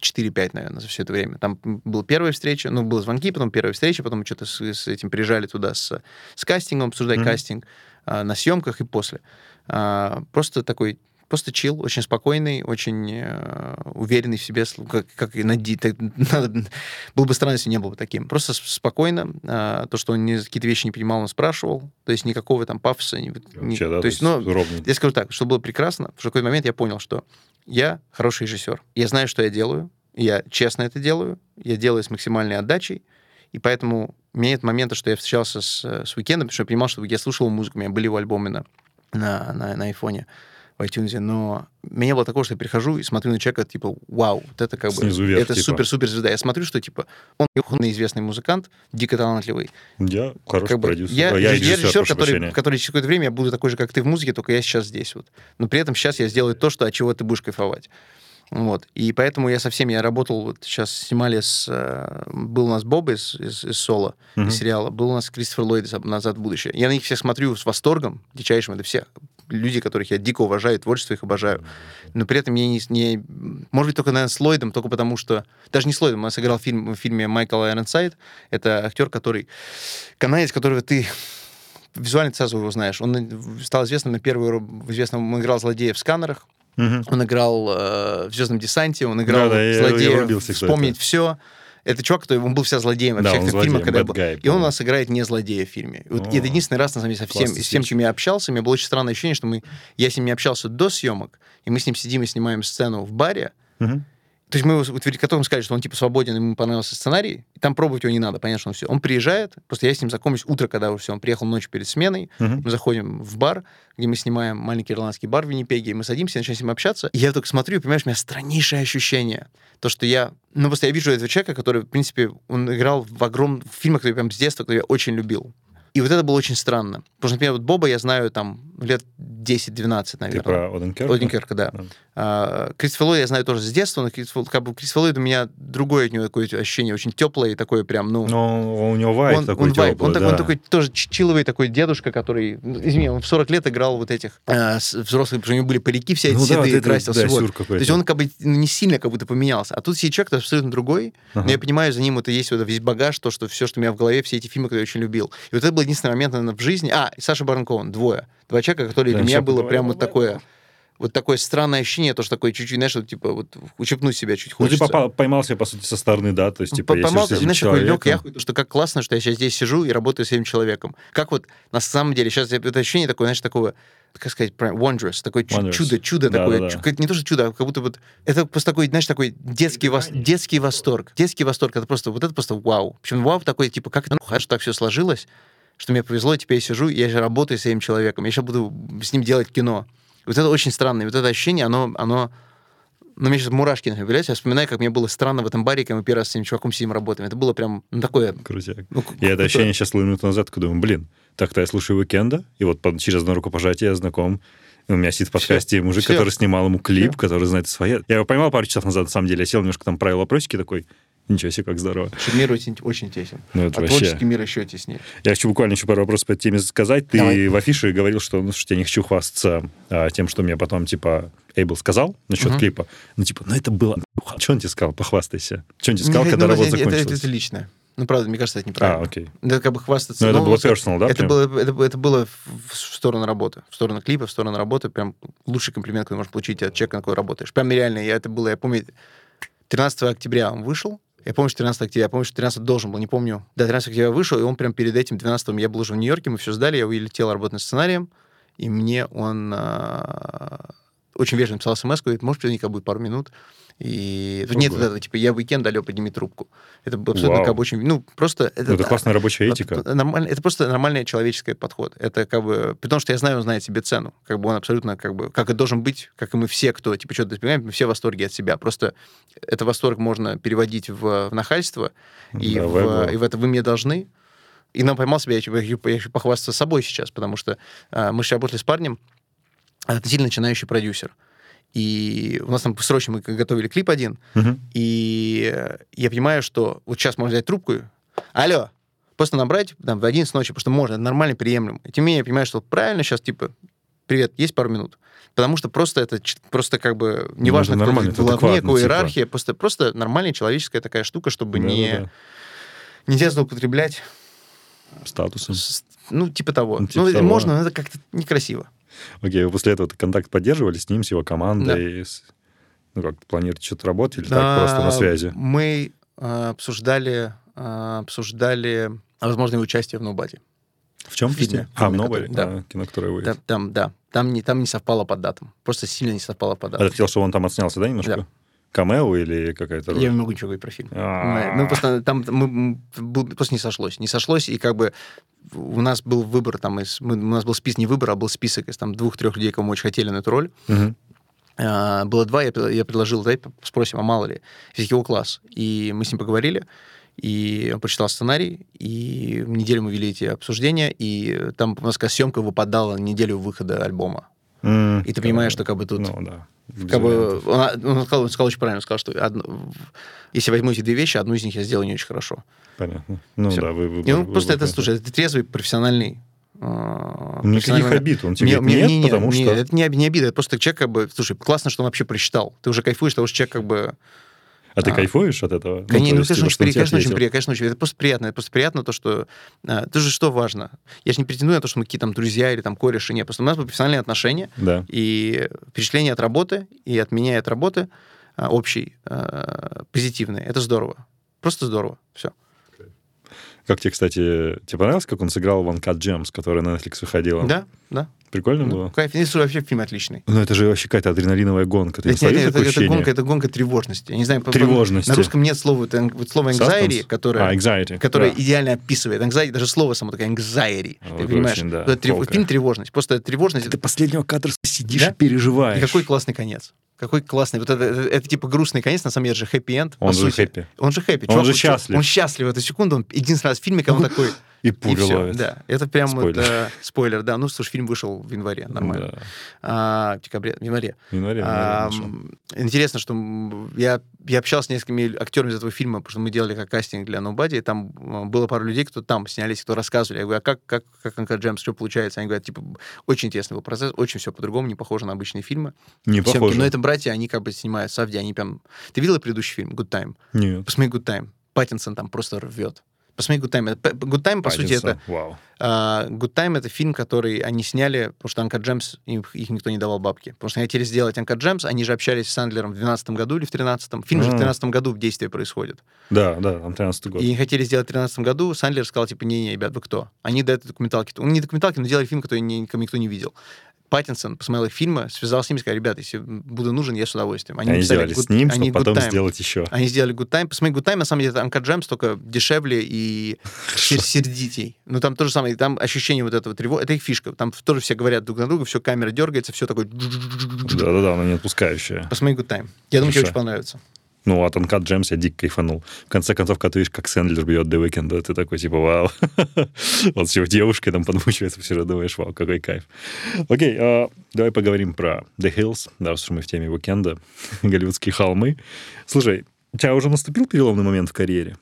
4-5, наверное, за все это время. Там была первая встреча, ну, были звонки, потом первая встреча, потом что-то с, с этим приезжали туда с, с кастингом, обсуждать mm-hmm. кастинг а, на съемках и после. А, просто такой просто чил, очень спокойный, очень э, уверенный в себе, как, как и на так, надо, было бы странно, если не был бы таким. Просто спокойно. Э, то, что он не, какие-то вещи не понимал, он спрашивал. То есть никакого там пафоса. Не, Вообще, да, то есть, ну, я скажу так, что было прекрасно, в какой-то момент я понял, что я хороший режиссер. Я знаю, что я делаю. Я честно это делаю. Я делаю с максимальной отдачей. И поэтому у меня нет момента, что я встречался с, с Уикендом, потому что я понимал, что я слушал музыку, у меня были его альбомы на, на, на, на айфоне. В iTunes, но меня было такое, что я прихожу и смотрю на человека, типа, вау, вот это как Снизу бы... вверх, это типа. супер-супер звезда. Я смотрю, что, типа, он известный музыкант, дико талантливый. Я хороший Как бы, продюсер. я, А я, режиссер, который, прощения. который через какое-то время я буду такой же, как ты в музыке, только я сейчас здесь вот. Но при этом сейчас я сделаю то, что, от чего ты будешь кайфовать. Вот. И поэтому я со всеми, я работал, вот сейчас снимали с... э, Был у нас Боб из, из, из Соло, Мгм. из сериала, был у нас Кристофер Ллойд из «Назад в будущее». Я на них всех смотрю с восторгом, дичайшим. Это все люди, которых я дико уважаю, творчество их обожаю. Но при этом я не... не может быть, только, наверное, с Ллойдом, только потому что... Даже не с Ллойдом, он сыграл фильм, в фильме Майкл Айронсайд. Это актер, который... Канадец, которого ты визуально сразу его знаешь. Он стал известным на первую... известным, он играл злодея в «Сканерах», Мгм. он играл э, в Звездном десанте, он играл Да-да, я- я злодея врубился, кто вспомнить все. Это чувак, который он был вся злодеем во Да, всех этих фильмах, когда был. guy, И он у нас играет не злодея в фильме. И Вот, и это О, единственный раз, на самом деле, со всем, с тем, чем я общался, у меня было очень странное ощущение, что мы, я с ним не общался до съемок, и мы с ним сидим и снимаем сцену в баре, Мгм. То есть мы его утвердили, которому сказали, что он типа свободен, ему понравился сценарий, и там пробовать его не надо, понятно, что он все. Он приезжает, просто я с ним знакомлюсь утро, когда уже все, он приехал ночью перед сменой, Мгм. мы заходим в бар, где мы снимаем маленький ирландский бар в Виннипеге, и мы садимся, и начинаем с ним общаться. И я только смотрю, и понимаешь, у меня страннейшее ощущение. То, что я... Ну, просто я вижу этого человека, который, в принципе, он играл в огромных фильмах, которые прям с детства, которые я очень любил. И вот это было очень странно. Потому что, например, вот Боба я знаю там лет 10-12, Ты наверное. про Оденкерка? Оденкерка, да. Да. А, Кристофер Ллойд я знаю тоже с детства, но Кристофер, как бы, Кристофер Ллойд у меня другое от него такое ощущение, очень теплое и такое прям, ну... Но у него вайп он, такой он, вайб. теплый, он, такой, он да. такой тоже чиловый такой дедушка, который, ну, извини, он в 40 лет играл вот этих э, взрослых, потому что у него были парики все эти Ну да, седые, вот это, красился. да, вот. То есть он как бы ну, не сильно как будто поменялся. А тут сидит человек, абсолютно другой, Ага. но я понимаю, за ним это есть вот весь багаж, то, что все, что у меня в голове, все эти фильмы, которые я очень любил. И вот это был единственный момент, наверное, в жизни. А, и Саша Барнкоун, двое. Два человека, которые Да, для меня было поговорим прям об вот такое вот такое странное ощущение, то, что такое чуть-чуть, знаешь, вот, типа, вот ущипнуть себя чуть Ну, ты хочется. попал- поймал себя, по сути, со стороны, да? То есть, типа, П- Поймал, с этим знаешь, такой лег человеком- яху, что как классно, что я сейчас здесь сижу и работаю с этим человеком. Как вот на самом деле, сейчас это ощущение такое, знаешь, такого, как сказать, wondrous, такое Wondrous. чудо, чудо Да, такое. да, да. не то, что чудо, а как будто вот, это просто такой, знаешь, такой детский, вос- детский восторг. Детский восторг, это просто, вот это просто вау. Причем вау такой, типа, как это, ну, что так все сложилось, что мне повезло, теперь я сижу, я же работаю с этим человеком, я сейчас буду с ним делать кино. Вот это очень странно, и вот это ощущение, оно, оно ну, мне сейчас мурашки, появляются. Я вспоминаю, как мне было странно в этом баре, когда мы первый раз с этим чуваком сидим работаем. Это было прям, ну, такое... Крутяк. Ну, Я это ощущение сейчас минуту назад, когда думаю, блин, так-то я слушаю Уикенда, и вот под- через одно рукопожатие я знаком. У меня сидит в подкасте мужик, Всё. который снимал ему клип, который знает свои. Я его поймал пару часов назад, на самом деле. Я сел немножко там правил вопросики такой. Ничего себе, как здорово. Мир очень, очень тесен. Ну, а это вообще... творческий мир еще теснее. Я хочу буквально еще пару вопросов по этой теме сказать. Ты Давай. в афише говорил, что, ну, что я не хочу хвастаться а, тем, что мне потом, типа, Эйбл сказал насчет Мгм. клипа. Ну, типа, ну, это было... Что он тебе сказал? Похвастайся. Что он тебе сказал, Не, когда ну, работа это, это- закончилась? это личное. Ну, правда, мне кажется, это а, неправильно. окей. Это как бы хвастаться. Ну, это ну, было сказать, personal, да? Это прям? было, это, это было в, сторону работы, в сторону клипа, в сторону работы. Прям лучший комплимент, который можно получить от человека, на который работаешь. Прям реально, я это было, я помню, 13 октября он вышел. Я помню, что 13 октября, я помню, что 13 должен был, не помню. Да, 13 октября вышел, и он прям перед этим 12 я был уже в Нью-Йорке, мы все сдали, я улетел работать над сценарием, и мне он а, очень вежливо написал смс говорит, может, наверняка будет пару минут. И нет Ого. вот этого, типа, я в уикенд, алло, подними трубку. Это было абсолютно Вау. как бы очень... Ну, просто... Это, Ну, это классная рабочая этика. это нормально, это просто нормальный человеческий подход. Это как бы... Потому что я знаю, он знает себе цену. Как бы он абсолютно как бы... Как и должен быть, как и мы все, кто типа что-то достигаем, мы все в восторге от себя. Просто это восторг можно переводить в, в нахальство, и, Да, в, эго. и в это вы мне должны. И нам поймал себя, я хочу, я хочу- я хочу похвастаться собой сейчас, потому что а, мы же работали с парнем, относительно начинающий продюсер. И у нас там срочно мы готовили клип один, Мгм. и я понимаю, что вот сейчас можно взять трубку, и, алло, просто набрать там, в 11 ночи, потому что можно, нормально, приемлемо. Тем не менее, я понимаю, что правильно сейчас, типа, привет, есть пару минут. Потому что просто это просто как бы неважно, это кто ты главнее, типа. иерархия, просто, просто нормальная человеческая такая штука, чтобы не, Да-да-да. нельзя злоупотреблять, Статусом. ну, типа того. Ну, типа ну, того. можно, но это как-то некрасиво. Окей, вы после этого контакт поддерживали с ним, с его командой? с- Ну, как, планируете что-то работать или так, просто на А, связи? Мы э, обсуждали, э, обсуждали возможное участие в Нобаде. В чем? в фильме. А, в который- да. А, кино, которое выйдет. Там, там, да, там не, там не совпало по датам. Просто сильно не совпало по А ты датам. хотел, чтобы он там отснялся, да, немножко? Да. Камео или какая-то роль? Я не могу ничего говорить про фильм. Ну, просто там мы, просто не сошлось. Не сошлось, и как бы у нас был выбор, там, из, мы, у нас был список не выбор, а был список из там двух-трех людей, кому очень хотели на эту роль. Угу. А, было два, я, я предложил, давай спросим, а мало ли. Физики его класс. И мы с ним поговорили, и он прочитал сценарий, и неделю мы вели эти обсуждения, и там у нас съемка выпадала неделю выхода альбома. Mm, и ты понимаешь, что как бы тут... Ну, да. Как бы, он, он, сказал, он сказал очень правильно, он сказал, что одно, если возьму эти две вещи, одну из них я сделаю не очень хорошо. Понятно. Ну Все. да, вы... вы, и он вы, просто вы, это, слушай, это трезвый, профессиональный а, Никаких обид, он тебе мне, нет, не, потому не, что... это не, не обида, это просто человек как бы... Слушай, классно, что он вообще прочитал. Ты уже кайфуешь, потому что человек как бы... А, а ты кайфуешь от этого? Ну, конечно, ну, есть, конечно, типа, очень, конечно, очень приятно, конечно, очень Это просто приятно. Это просто приятно то, что... А, это же что важно? Я же не претендую на то, что мы какие-то там друзья или там кореши. Нет, просто у нас профессиональные отношения. Да. И впечатление от работы, и от меня, и от работы а, общий, а, позитивный. Это здорово. Просто здорово. Все. Как тебе, кстати, тебе понравилось, как он сыграл в Uncut Gems, которая на Netflix выходила? Да, да. Прикольно ну, было? Кайф. Это вообще фильм отличный. Ну, это же вообще какая-то адреналиновая гонка. Ты нет, нет, это, это, гонка, это гонка тревожности. Я не знаю, тревожности. на русском нет слова, это вот слово anxiety, которое, а, anxiety. которое да. идеально описывает. Anxiety, даже слово само такое anxiety. Ну, ты понимаешь? Очень, да, это трев... Фильм тревожность. Просто тревожность. Ты последнего кадра сидишь да? и переживаешь. И какой классный конец. Какой классный. Вот это, это, это типа грустный конец, на самом деле же хэппи-энд. Он же хэппи. Он же хэппи. Он Чувак, же счастлив. Он счастлив в эту секунду. Он единственный раз в фильме, когда он такой... И пулю и ловит. Да, это прям спойлер. Вот, э, спойлер, да. Ну, слушай, фильм вышел в январе, нормально. Да. А, в декабре, в январе. В январе, а, Интересно, что я, я общался с несколькими актерами из этого фильма, потому что мы делали как кастинг для Nobody, и там э, было пару людей, кто там снялись, кто рассказывали. Я говорю, а как, как, как Uncut Gems, что получается? Они говорят, типа, очень интересный был процесс, очень все по-другому, не похоже на обычные фильмы. Не Съемки. похоже. Но это братья, они как бы снимают Савди, они прям... Ты видел предыдущий фильм Good Time? Нет. Посмотри Good Time. Паттинсон там просто рвет. Посмотри Good Time. Good Time, по сути, это... Вау. Uh, Good Time — это фильм, который они сняли, потому что Анка Джемс, их, их никто не давал бабки. Потому что они хотели сделать Анка Джемс, они же общались с Сандлером в 2012 году или в 2013. Фильм mm. же в 2013 году в действии происходит. Да, да, там 13 год. И хотели сделать в 2013 году, Сандлер сказал, типа, не-не, ребят, вы кто? Они до этой документалки... Он не документалки, но делали фильм, который никому никто не видел. Паттинсон посмотрел фильмы, связался с ними и сказал, ребята, если буду нужен, я с удовольствием. Они, они сделали good, с ним, они чтобы потом сделать еще. Они сделали Good Time. Посмотри, Good Time, на самом деле, это Uncut Gems, только дешевле и сердитей. Ну, там то же самое, там ощущение вот этого тревоги, это их фишка. Там тоже все говорят друг на друга, все, камера дергается, все такое... Да-да-да, она не отпускающая. Посмотри Good Time. Я думаю, тебе очень понравится. Ну, от Uncut Gems я дико кайфанул. В конце концов, когда ты видишь, как Сэндлер бьет The Weeknd, ты такой, типа, вау. вот с его девушкой там подмучивается, все равно думаешь, вау, какой кайф. Окей, а, давай поговорим про The Hills, да, раз мы в теме Уикенда, голливудские холмы. Слушай, у тебя уже наступил переломный момент в карьере?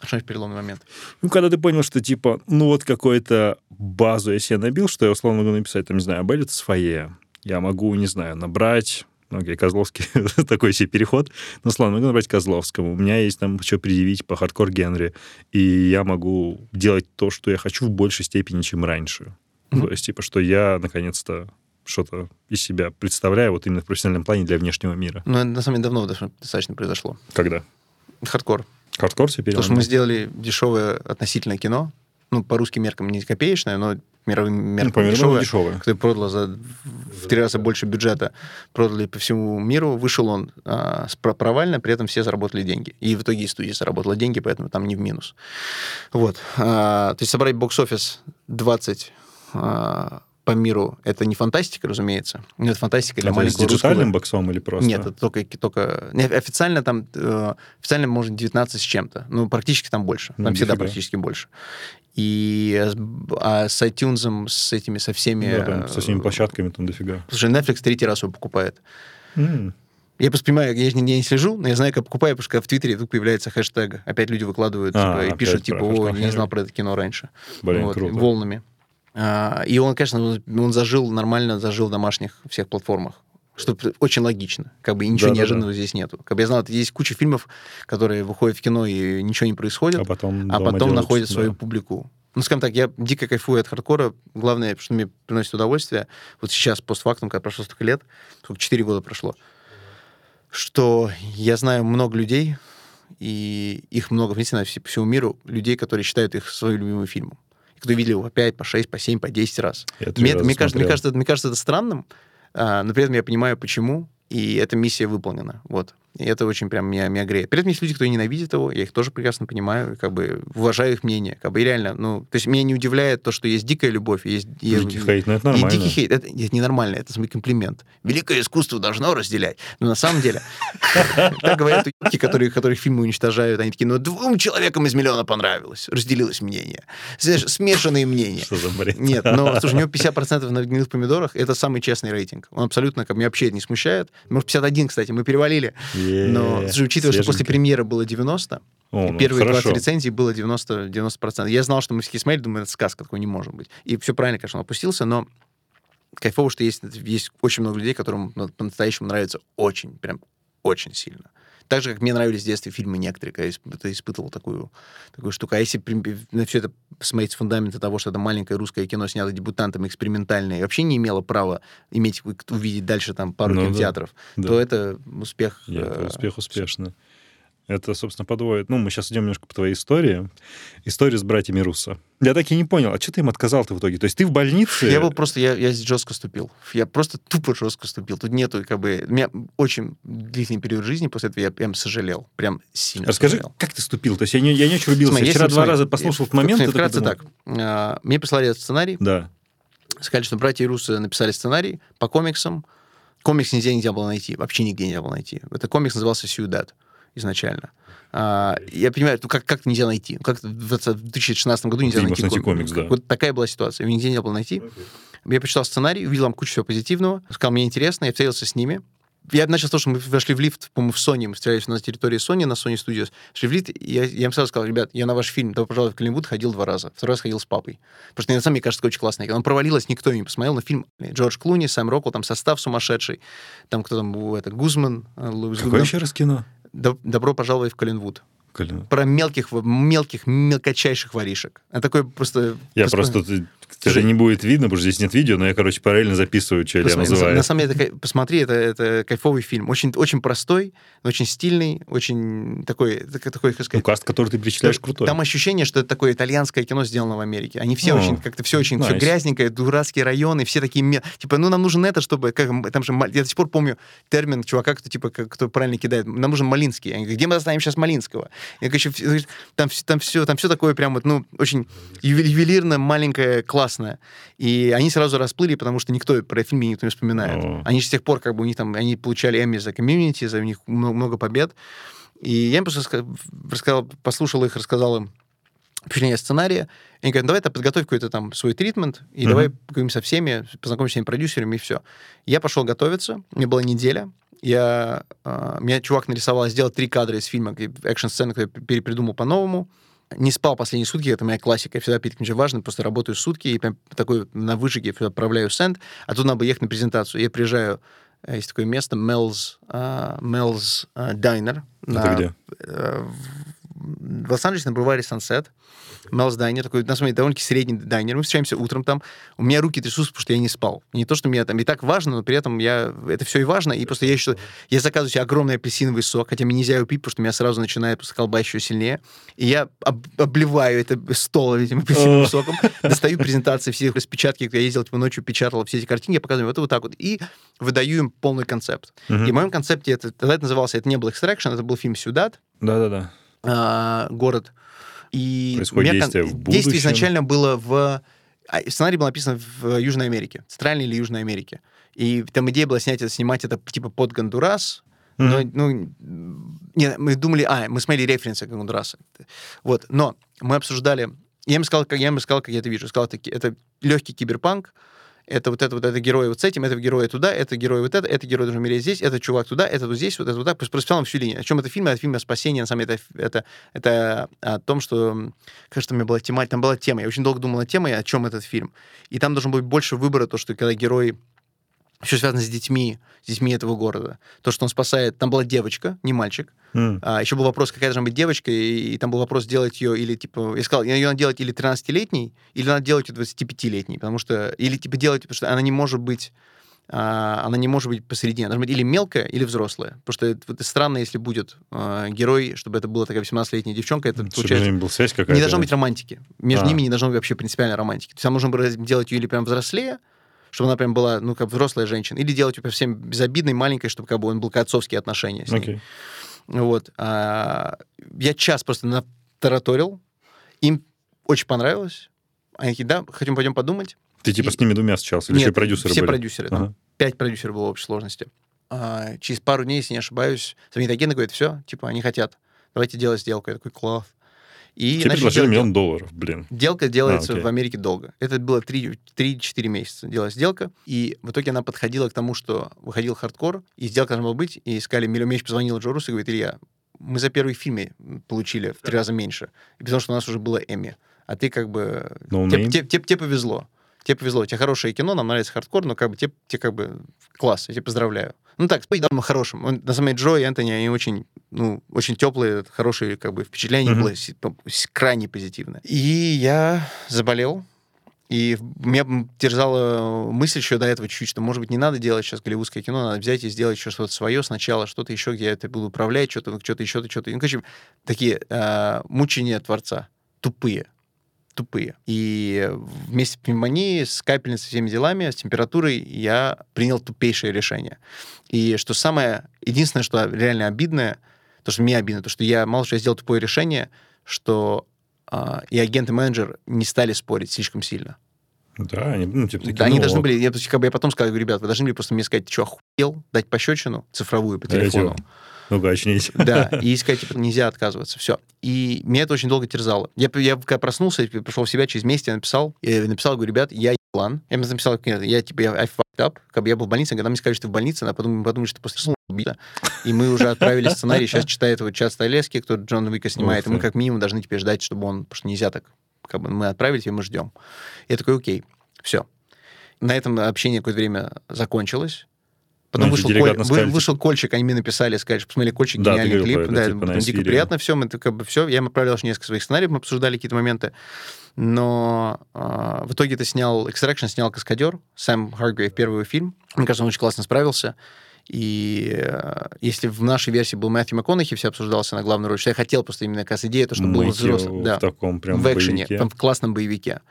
А что переломный момент? Ну, когда ты понял, что, типа, ну, вот какую-то базу я себе набил, что я, условно могу написать, там, не знаю, Беллет своей. Я могу, не знаю, набрать окей, Козловский, такой себе переход. Но, славно, могу набрать Козловскому. У меня есть там что предъявить по хардкор Генри. И я могу делать то, что я хочу в большей степени, чем раньше. Mm-hmm. То есть, типа, что я, наконец-то, что-то из себя представляю вот именно в профессиональном плане для внешнего мира. Ну, на самом деле, давно достаточно произошло. Когда? Хардкор. Хардкор теперь? Потому что мы сделали дешевое относительно кино, ну, по русским меркам не копеечное, но мировым меркам ну, дешевое, дешевое. Который продала за в три раза больше бюджета, продали по всему миру. Вышел он а, провально, при этом все заработали деньги. И в итоге и студия заработала деньги, поэтому там не в минус. Вот. А, то есть собрать бокс-офис 20 а, по миру это не фантастика, разумеется. Это фантастика для а маленького с диджитальным боксом или просто? Нет, это только... только... Официально там... Э, официально, может, 19 с чем-то. Ну, практически там больше. Там ну, всегда нифига. практически больше. И а с iTunes, с этими, со всеми... Да, там, со всеми площадками там дофига. Слушай, Netflix третий раз его покупает. Mm. Я просто понимаю, я не, не слежу, но я знаю, как покупаю, потому что в Твиттере тут появляется хэштег. Опять люди выкладывают а, типа, и пишут, типа, о, не знал про это кино раньше. Блин, вот, круто. Волнами. А, и он, конечно, он зажил нормально, зажил в домашних всех платформах что очень логично. Как бы ничего да, неожиданного да, да. здесь нету. Как бы я знал, есть куча фильмов, которые выходят в кино и ничего не происходит, а потом, а потом находят да. свою публику. Ну, скажем так, я дико кайфую от хардкора. Главное, что мне приносит удовольствие, вот сейчас, постфактум, когда прошло столько лет, сколько, 4 года прошло, что я знаю много людей, и их много, в принципе, по всему миру, людей, которые считают их своим любимым фильмом. Кто видели его по 5, по 6, по 7, по 10 раз. Мне, мне, кажется, мне, кажется, мне кажется это странным, а, но при этом я понимаю, почему, и эта миссия выполнена. Вот. И это очень прям меня, меня греет. При этом есть люди, кто ненавидит его, я их тоже прекрасно понимаю, как бы уважаю их мнение. Как бы и реально, ну, то есть меня не удивляет то, что есть дикая любовь, есть... Дикий хейт, ну это нормально. Дикий хейт, это, это ненормально, это мой комплимент. Великое искусство должно разделять. Но на самом деле, так говорят уебки, которые, которых фильмы уничтожают, они такие, ну, двум человекам из миллиона понравилось, разделилось мнение. Знаешь, смешанные мнения. Что за бред? Нет, но, слушай, у него 50% на гнилых помидорах, это самый честный рейтинг. Он абсолютно, как меня вообще не смущает. Может, 51, кстати, мы перевалили. Но, слушай, учитывая, что после премьеры было 90, о, ну, первые хорошо. 20 рецензий было 90%, 90%. Я знал, что мы все смотрели, думаю, это сказка, такой не может быть. И все правильно, конечно, он опустился, но кайфово, что есть, есть очень много людей, которым ну, по-настоящему нравится очень, прям очень сильно. Так же, как мне нравились в детстве фильмы некоторые, когда я испытывал такую, такую штуку. А если на все это посмотреть с фундамента того, что это маленькое русское кино снято дебютантом, экспериментальное, и вообще не имело права иметь, увидеть дальше там пару ну, кинотеатров, да, то да. это успех. Нет, э, успех успешно. Это, собственно, подводит... Ну, мы сейчас идем немножко по твоей истории. История с братьями Руссо. Я так и не понял, а что ты им отказал ты в итоге? То есть ты в больнице... Я был просто... Я, я здесь жестко ступил. Я просто тупо жестко ступил. Тут нету, как бы... У меня очень длительный период жизни после этого я прям сожалел. Прям сильно Расскажи, сожалел. как ты ступил? То есть я не, я не очень рубился. Смотри, Вчера два смотри, раза послушал в момент... Вкратце так. А, мне прислали этот сценарий. Да. Сказали, что братья Руссо написали сценарий по комиксам. Комикс нигде нельзя было найти. Вообще нигде нельзя было найти. Это комикс назывался «Сьюдад» изначально. А, я понимаю, ну как, как нельзя найти? Как в 2016 году нельзя найти, найти комикс? да. Вот такая была ситуация. Его нигде не было найти. Я почитал сценарий, увидел там кучу всего позитивного, сказал, мне интересно, я встретился с ними. Я начал с того, что мы вошли в лифт, по-моему, в Sony, мы встречались на территории Sony, на Sony Studios. Шли в лифт, и я, я им сразу сказал, ребят, я на ваш фильм «Добро пожаловать в Голливуд» ходил два раза. Второй раз ходил с папой. Потому что на самом мне кажется, очень классный. Он провалилось, никто не посмотрел, но фильм Джордж Клуни, Сэм Роквелл, там состав сумасшедший. Там кто там, это, Гузман, э, Луис Какое еще раз кино? «Добро пожаловать в Коллинвуд». Про мелких, мелких, мелкочайших воришек. А такой просто... Я просто... просто это же не будет видно, потому что здесь нет видео, но я, короче, параллельно записываю, что я называю. На, на самом деле, это, посмотри, это, это кайфовый фильм. Очень, очень простой, очень стильный, очень такой, такой, как сказать... Ну, каст, который ты перечисляешь, крутой. Там ощущение, что это такое итальянское кино, сделано в Америке. Они все О, очень, как-то все очень, nice. все грязненькое, дурацкие районы, все такие... Типа, ну, нам нужен это, чтобы... Как, там же, я до сих пор помню термин чувака, кто, типа, кто правильно кидает. Нам нужен Малинский. Я говорю, где мы достанем сейчас Малинского? Я, короче, там, там, все, там все такое прям вот, ну, очень ювелирно, маленькое, классное. И они сразу расплыли, потому что никто про фильм никто не вспоминает. О. Они же с тех пор, как бы, у них там, они получали Эмми за комьюнити, за у них много, побед. И я им просто рассказал, послушал их, рассказал им впечатление сценария. И они говорят, давай ты подготовь какой-то там свой тритмент, и mm-hmm. давай поговорим со всеми, познакомимся с всеми продюсерами, и все. Я пошел готовиться, мне была неделя, я, э, меня чувак нарисовал сделать три кадра из фильма, экшн-сцены, которые я перепридумал по-новому не спал последние сутки, это моя классика. Я всегда перед этим важно, просто работаю сутки, и прям такой на выжиге отправляю сенд, а тут надо ехать на презентацию. Я приезжаю, э, есть такое место, Mel's, uh, Mel's uh, Diner. Это на, где? Uh, в Лос-Анджелесе на бульваре Sunset. Мелс Дайнер, такой, на самом деле, довольно-таки средний дайнер. Мы встречаемся утром там. У меня руки трясутся, потому что я не спал. Не то, что мне там и так важно, но при этом я... Это все и важно. И просто я еще... Я заказываю себе огромный апельсиновый сок, хотя мне нельзя его пить, потому что меня сразу начинает просто колба еще сильнее. И я об, обливаю это стол этим апельсиновым соком, достаю презентации, все распечатки, я ездил типа ночью, печатал все эти картинки, я показываю вот, вот так вот. И выдаю им полный концепт. И в моем концепте это... Тогда это назывался... Это не был Extraction, это был фильм «Сюдат». Да-да-да. А, город и Происходит действие в будущем. Действие изначально было в... А, сценарий был написан в Южной Америке, Центральной или Южной Америке. И там идея была снять это, снимать это типа под Гондурас, Mm-hmm. Но, ну, не, мы думали, а, мы смотрели референсы Гондураса. Вот, но мы обсуждали, я им сказал, как я им сказал, как я это вижу, сказал, это, это легкий киберпанк, это вот это вот это герой вот с этим, это герой туда, это герой вот это, это герой должен умереть здесь, это чувак туда, это вот здесь, вот это вот так. Просто всю линию. О чем это фильм? Это фильм о спасении, на самом деле, это, это, это о том, что, кажется, у меня была тема, там была тема, я очень долго думал о теме, о чем этот фильм. И там должен быть больше выбора, то, что когда герой все связано с детьми, с детьми этого города. То, что он спасает... Там была девочка, не мальчик. Mm. А, еще был вопрос, какая должна быть девочка, и, и там был вопрос, делать ее или, типа... Я сказал, ее надо делать или 13-летней, или надо делать 25-летней, потому что... Или, типа, делать... Потому что она не может быть... А, она не может быть посередине. Она должна быть или мелкая, или взрослая. Потому что это, это странно, если будет а, герой, чтобы это была такая 18-летняя девчонка. Это, чтобы получается, был связь какая-то. Не должно быть романтики. Между а. ними не должно быть вообще принципиальной романтики. То есть, а можно было делать ее или прям взрослее, чтобы она прям была, ну, как взрослая женщина, или делать его совсем безобидной, маленькой, чтобы как бы он был отцовские отношения с ней. Okay. Вот. А, я час просто натараторил, им очень понравилось. Они такие, да, хотим пойдем подумать. Ты типа и... с ними двумя сейчас? Или Нет, еще продюсеры все были? продюсеры. Ага. Пять продюсеров было в общей сложности. А, через пару дней, если не ошибаюсь, сами агенты говорят, все, типа, они хотят, давайте делать сделку. Я такой, класс. И Тебе предложили миллион долларов, блин. Делка делается а, в Америке долго. Это было 3-4 месяца делалась сделка, и в итоге она подходила к тому, что выходил хардкор, и сделка должна была быть, и искали, Миллион Меч позвонил Джо Руссо и говорит, Илья, мы за первый фильм получили в три раза меньше, потому что у нас уже было Эми. А ты как бы... No тебе, тебе, тебе, тебе повезло. Тебе повезло, у тебя хорошее кино, нам нравится хардкор, но как бы тебе, тебе как бы класс, я тебя поздравляю. Ну так, давно хорошим. Он, на самом деле Джо и Энтони, они очень, ну, очень теплые, хорошие как бы впечатления mm-hmm. было крайне позитивно. И я заболел, и меня терзала мысль еще до этого чуть-чуть, что, может быть, не надо делать сейчас голливудское кино, надо взять и сделать еще что-то свое сначала, что-то еще, где я это буду управлять, что-то, что-то еще, что-то. Ну, короче, такие э, мучения творца, тупые тупые. И вместе с пневмонией, с капельницей, всеми делами, с температурой я принял тупейшее решение. И что самое, единственное, что реально обидное, то, что мне обидно, то, что я мало что я сделал тупое решение, что а, и агент, и менеджер не стали спорить слишком сильно. Да, они, ну, типа, такие, да, они ну, должны были, я, как бы я потом сказал, говорю, ребят, вы должны были просто мне сказать, ты что, охуел, дать пощечину цифровую по телефону. Ну, очнись. Да, и сказать, типа, нельзя отказываться, все. И меня это очень долго терзало. Я, я когда проснулся, пришел в себя через месяц, я написал, я написал, говорю, ребят, я план. Я написал, я, типа, я I fucked up, как бы я был в больнице, когда мне сказали, что ты в больнице, она подумали, подумали что после убита. И мы уже отправили сценарий, сейчас читает его Чад Стайлевский, кто Джон Уика снимает, и мы как минимум должны теперь ждать, чтобы он, потому что нельзя так, как бы мы отправили, и мы ждем. Я такой, окей, все. На этом общение какое-то время закончилось. Потом вышел, Коль, сказали, вышел Кольчик, они мне написали, сказали, что посмотрели Кольчик, да, гениальный клип. Это, да, типа, дико приятно все, мы как бы все. Я им отправлял несколько своих сценариев, мы обсуждали какие-то моменты. Но э, в итоге это снял, Extraction снял Каскадер, Сэм Харгрейв, первый фильм. Мне кажется, он очень классно справился. И э, если в нашей версии был Мэтью МакКонахи, все обсуждался на главную роль, что я хотел просто именно как идея, то, что был взрослый. Да, в таком прям в экшене, в классном боевике.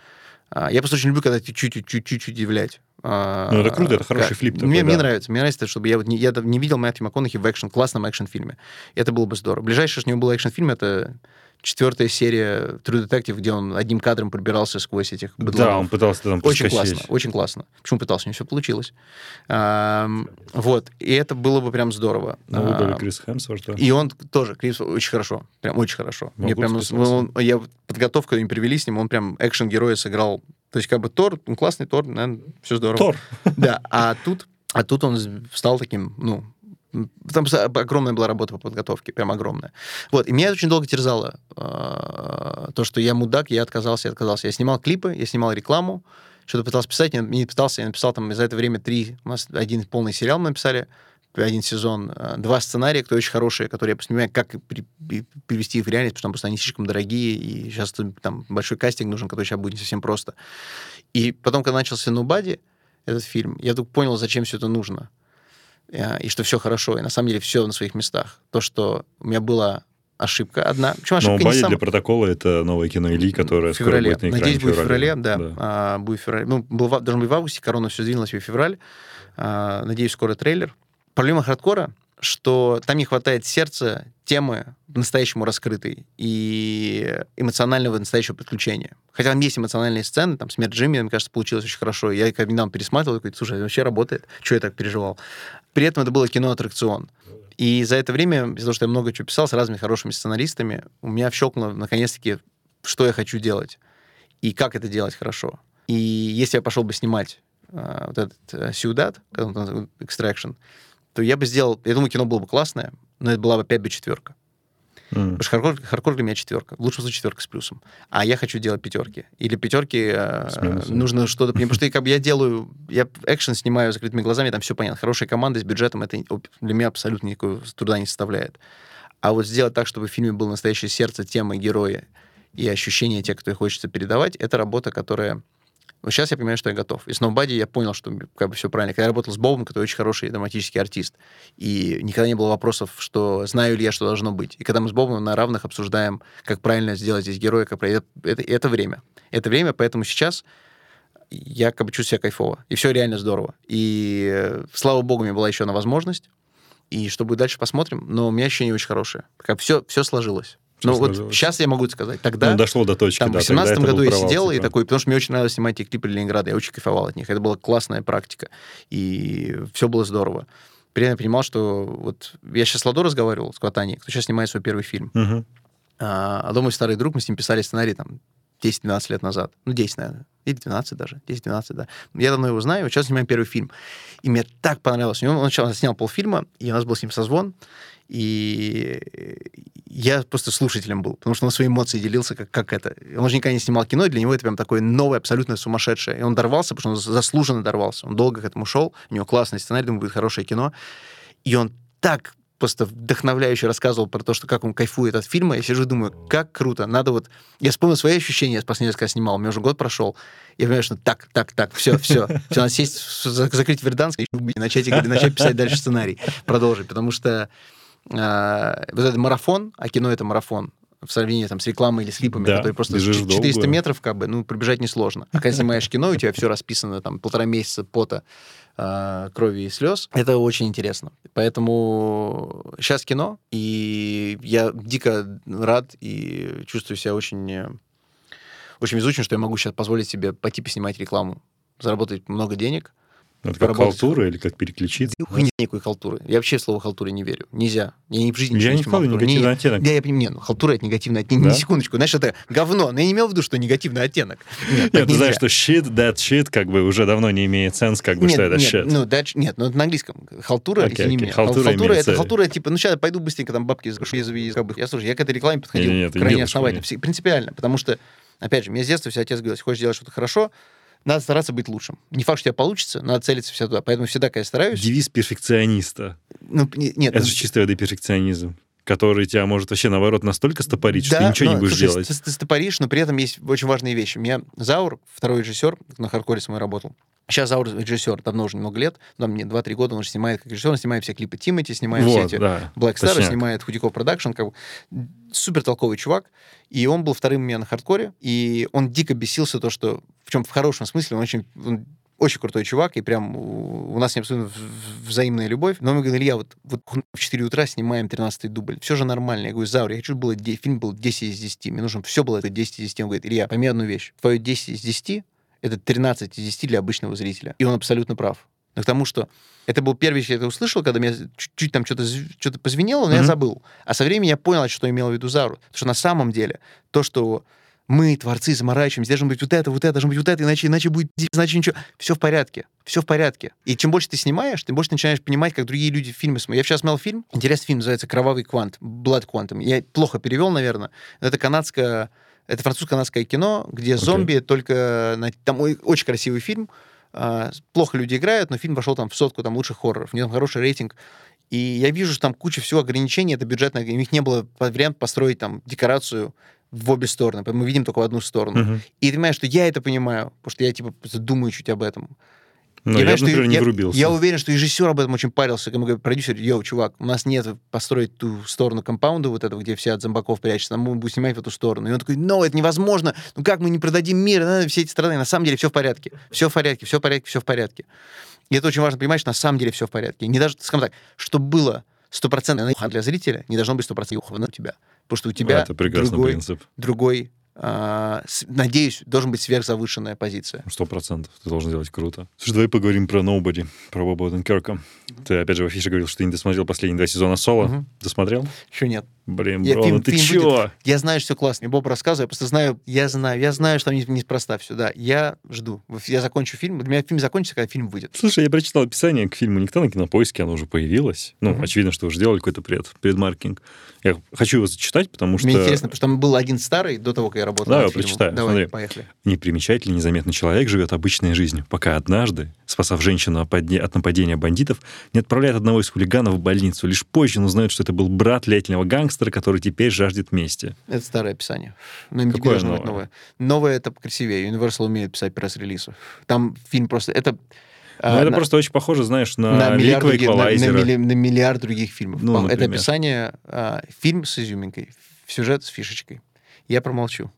А, я просто очень люблю, когда чуть-чуть удивлять. А, ну, это круто, это хороший как, флип такой, мне, да. мне нравится, мне нравится, чтобы я вот не, я не видел Мэтью МакКонахи в экшен, классном экшн-фильме. Это было бы здорово. Ближайшее, что у него был экшн-фильм, это четвертая серия True Detective, где он одним кадром пробирался сквозь этих быдланов. Да, он пытался там Очень классно, очень классно. Почему пытался? У него все получилось. А, вот. И это было бы прям здорово. Ну, выбрали а, Крис Хемсворта. И он тоже, Крис, очень хорошо. Прям очень хорошо. Мне прям, он, я подготовку им привели с ним, он прям экшен-героя сыграл. То есть как бы Тор, ну, классный Тор, наверное, все здорово. Тор. Да, а тут, а тут он стал таким, ну, там огромная была работа по подготовке, прям огромная. Вот, и меня очень долго терзало э, то, что я мудак, я отказался, я отказался. Я снимал клипы, я снимал рекламу, что-то пытался писать, я не пытался, я написал там за это время три, у нас один полный сериал мы написали, один сезон, э, два сценария, которые очень хорошие, которые я просто понимаю, как привести их в реальность, потому что они слишком дорогие, и сейчас там большой кастинг нужен, который сейчас будет не совсем просто. И потом, когда начался Nobody, этот фильм, я вдруг понял, зачем все это нужно. Э, и что все хорошо, и на самом деле все на своих местах. То, что у меня была ошибка одна. Причем ошибка Но не сам... для протокола это новое кино Или, которое в феврале. будет на экране Надеюсь, будет в феврале, да. да. А, будет в феврале. Ну, был, должен быть в августе, корона все сдвинулась в февраль. А, надеюсь, скоро трейлер. Проблема хардкора, что там не хватает сердца, темы по-настоящему раскрытой и эмоционального настоящего подключения. Хотя там есть эмоциональные сцены, там смерть Джимми, мне кажется, получилось очень хорошо. Я когда недавно пересматривал, такой, слушай, это вообще работает? Что я так переживал? При этом это было кино-аттракцион. И за это время, из-за того, что я много чего писал с разными хорошими сценаристами, у меня щелкнуло, наконец-таки, что я хочу делать и как это делать хорошо. И если я пошел бы снимать uh, вот этот uh, Сюдат, Extraction, то я бы сделал... Я думаю, кино было бы классное, но это была бы опять бы четверка. Mm. Потому что хардкор, хардкор для меня четверка. В лучшем случае четверка с плюсом. А я хочу делать пятерки. Или пятерки э, нужно что-то... Потому что как бы я делаю... Я экшен снимаю закрытыми глазами, там все понятно. Хорошая команда с бюджетом, это для меня абсолютно никакого труда не составляет. А вот сделать так, чтобы в фильме было настоящее сердце, темы, героя и ощущения тех, кто хочется передавать, это работа, которая вот сейчас я понимаю, что я готов. И с Nobody я понял, что как бы все правильно. Когда я работал с Бобом, который очень хороший драматический артист, и никогда не было вопросов, что знаю ли я, что должно быть. И когда мы с Бобом на равных обсуждаем, как правильно сделать здесь героя, как это, это, это время. Это время, поэтому сейчас я как бы чувствую себя кайфово. И все реально здорово. И э, слава богу, меня была еще одна возможность. И что будет дальше, посмотрим. Но у меня ощущение очень хорошее. Как все, все сложилось. Ну вот сейчас я могу сказать, тогда... Ну, дошло до точки, там, да. В 2017 году я сидел типа. и такой, потому что мне очень нравилось снимать эти клипы Ленинграда, я очень кайфовал от них. Это была классная практика. И все было здорово. При я понимал, что вот... Я сейчас с Ладо разговаривал, с Кватани, кто сейчас снимает свой первый фильм. Угу. А, а мой старый друг, мы с ним писали сценарий там 10-12 лет назад. Ну, 10, наверное. Или 12 даже. 10-12, да. Я давно его знаю, сейчас снимаем первый фильм. И мне так понравилось. Он сначала снял полфильма, и у нас был с ним созвон. И я просто слушателем был, потому что он свои эмоции делился, как, как это. Он же никогда не снимал кино, и для него это прям такое новое, абсолютно сумасшедшее. И он дорвался, потому что он заслуженно дорвался. Он долго к этому шел, у него классный сценарий, думаю, будет хорошее кино. И он так просто вдохновляюще рассказывал про то, что как он кайфует от фильма. Я сижу и думаю, как круто. Надо вот... Я вспомнил свои ощущения, я последний раз, когда снимал, у меня уже год прошел. Я понимаю, что так, так, так, все, все. Все, надо сесть, закрыть Верданск и начать, начать писать дальше сценарий, продолжить. Потому что э, вот этот марафон, а кино это марафон, в сравнении там, с рекламой или с клипами, да, которые просто 400 долго. метров, как бы, ну, пробежать несложно. А когда снимаешь кино, у тебя все расписано, там, полтора месяца пота, э, крови и слез, это очень интересно. Поэтому сейчас кино, и я дико рад и чувствую себя очень, очень везучим, что я могу сейчас позволить себе пойти поснимать рекламу, заработать много денег, это как халтура или как переключиться? Нет никакой халтуры. Я вообще в слово халтуре не верю. Нельзя. Я ни в жизни я не вкладываю негативный не, оттенок. Я, я понимаю, нет, ну, халтура это негативный оттенок. Да? Не, секундочку, знаешь, это говно. Но я не имел в виду, что негативный оттенок. Нет, нет ты знаешь, что shit, that shit, как бы уже давно не имеет сенс, как бы, нет, что это нет, shit. Ну, that, нет, ну это на английском. Халтура, okay, извини okay. меня. Халтура, халтура это халтура, типа, ну сейчас пойду быстренько там бабки изгашу. Я, слушай, я к этой рекламе подходил нет, нет, крайне основательно. Принципиально, потому что, опять же, мне с детства все отец говорил, если хочешь делать что-то хорошо, надо стараться быть лучшим. Не факт, что у тебя получится, надо целиться всегда туда. Поэтому всегда, когда я стараюсь... Девиз перфекциониста. Ну, нет. Это ну... же чистой воды перфекционизм который тебя может вообще, наоборот, настолько стопорить, да, что ты ничего но, не будешь слушай, делать. Ты, ты стопоришь, но при этом есть очень важные вещи. У меня Заур, второй режиссер, на хардкоре с мной работал, Сейчас Заур режиссер, давно уже много лет, там мне 2-3 года он уже снимает как режиссер, он снимает все клипы Тимати, снимает вот, все эти да, Black Star, снимает Худяков Продакшн, как бы. Супер толковый чувак, и он был вторым у меня на хардкоре, и он дико бесился то, что, в чем в хорошем смысле, он очень он очень крутой чувак, и прям у нас ним абсолютно взаимная любовь. Но он говорит, Илья, вот, вот в 4 утра снимаем 13-й дубль. Все же нормально. Я говорю, Заур, я хочу, было, фильм был 10 из 10. Мне нужно, все было это 10 из 10. Он говорит, Илья, пойми одну вещь. Твое 10 из 10 это 13 из 10 для обычного зрителя. И он абсолютно прав. Но к тому, что это был первый, я это услышал, когда мне чуть-чуть там что-то что позвенело, но mm-hmm. я забыл. А со временем я понял, что имел в виду Зару. Потому что на самом деле то, что мы, творцы, заморачиваемся, должно быть вот это, вот это, должно быть вот это, иначе, иначе будет, иначе ничего. Все в порядке, все в порядке. И чем больше ты снимаешь, тем больше ты начинаешь понимать, как другие люди фильмы смотрят. Я вчера смотрел фильм, интересный фильм, называется «Кровавый квант», «Blood Quantum». Я плохо перевел, наверное. Это канадское это французско-канадское кино, где okay. зомби только... Там очень красивый фильм. А, плохо люди играют, но фильм вошел там в сотку там лучших хорроров. У него там хороший рейтинг. И я вижу, что там куча всего ограничений, это бюджетно. У них не было вариант построить там декорацию в обе стороны. Мы видим только в одну сторону. Uh-huh. И ты понимаешь, что я это понимаю, потому что я типа думаю чуть об этом. Но я, я, например, что, не я, врубился. Я уверен, что режиссер об этом очень парился. Ему говорит, продюсер, йоу, чувак, у нас нет построить ту сторону компаунда вот этого, где все от зомбаков прячутся, мы будем снимать в эту сторону. И он такой, ну, это невозможно, ну как мы не продадим мир, надо все эти страны. На самом деле все в порядке, все в порядке, все в порядке, все в порядке. И это очень важно понимать, что на самом деле все в порядке. Не даже, скажем так, чтобы было стопроцентно для зрителя, не должно быть стопроцентно у тебя. Потому что у тебя это другой, принцип. другой надеюсь, должен быть сверхзавышенная позиция. Сто процентов. Ты должен делать круто. Слушай, давай поговорим про Nobody, про Боба Оденкерка. Ты, опять же, в афише говорил, что ты не досмотрел последние два сезона Соло. Угу. Досмотрел? Еще нет. Блин, я, бро, фильм, ну ты фильм чего? Будет. Я знаю, что все классно. Боб рассказывает, я просто знаю, я знаю, я знаю, что там неспроста все, да. Я жду. Я закончу фильм. Для меня фильм закончится, когда фильм выйдет. Слушай, я прочитал описание к фильму «Никто» на Кинопоиске, оно уже появилось. Ну, угу. очевидно, что уже делали какой-то пред, предмаркетинг. Я хочу его зачитать, потому что... Мне интересно, потому что там был один старый до того, как я работал Да, я прочитаю. Давай, Смотри. поехали. Непримечательный, незаметный человек живет обычной жизнью, пока однажды, спасав женщину от нападения бандитов, не отправляет одного из хулиганов в больницу. Лишь позже он узнает, что это был брат летнего гангстера, который теперь жаждет мести. Это старое описание. Но Какое новое? новое? Новое — это красивее. Universal умеет писать пресс-релизы. Там фильм просто... Это ну, это на, просто очень похоже, знаешь, на, на миллиард, других, на, на, на миллиард других фильмов. Ну, это описание, а, фильм с изюминкой, сюжет с фишечкой. Я промолчу.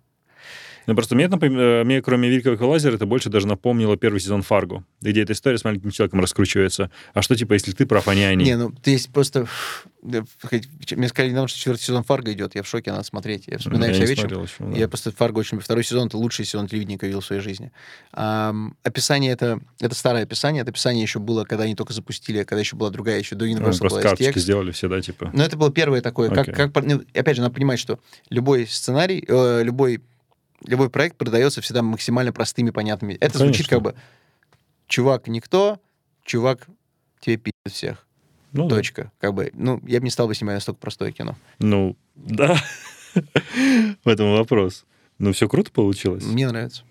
Ну, просто мне, например, э, мне, кроме Великого Эквалайзера, это больше даже напомнило первый сезон Фарго, где эта история с маленьким человеком раскручивается. А что, типа, если ты прав, а не они? Не, ну, ты есть просто... Мне сказали недавно, что четвертый сезон Фарго идет, я в шоке, надо смотреть. Я вспоминаю ну, я вечером. Смотрел еще, да. Я просто Фарго очень... Второй сезон — это лучший сезон телевидения, который я видел в своей жизни. А, описание это... Это старое описание. Это описание еще было, когда они только запустили, когда еще была другая, еще до Universal ну, просто карточки сделали все, да, типа? Ну, это было первое такое. Okay. Как, как, ну, опять же, надо понимать, что любой сценарий, э, любой любой проект продается всегда максимально простыми, понятными. Это Конечно. звучит как бы чувак никто, чувак тебе пи***т всех. Ну, Точка. Да. Как бы, ну, я бы не стал бы снимать настолько простое кино. Ну, да. В этом вопрос. Ну, все круто получилось. Мне нравится.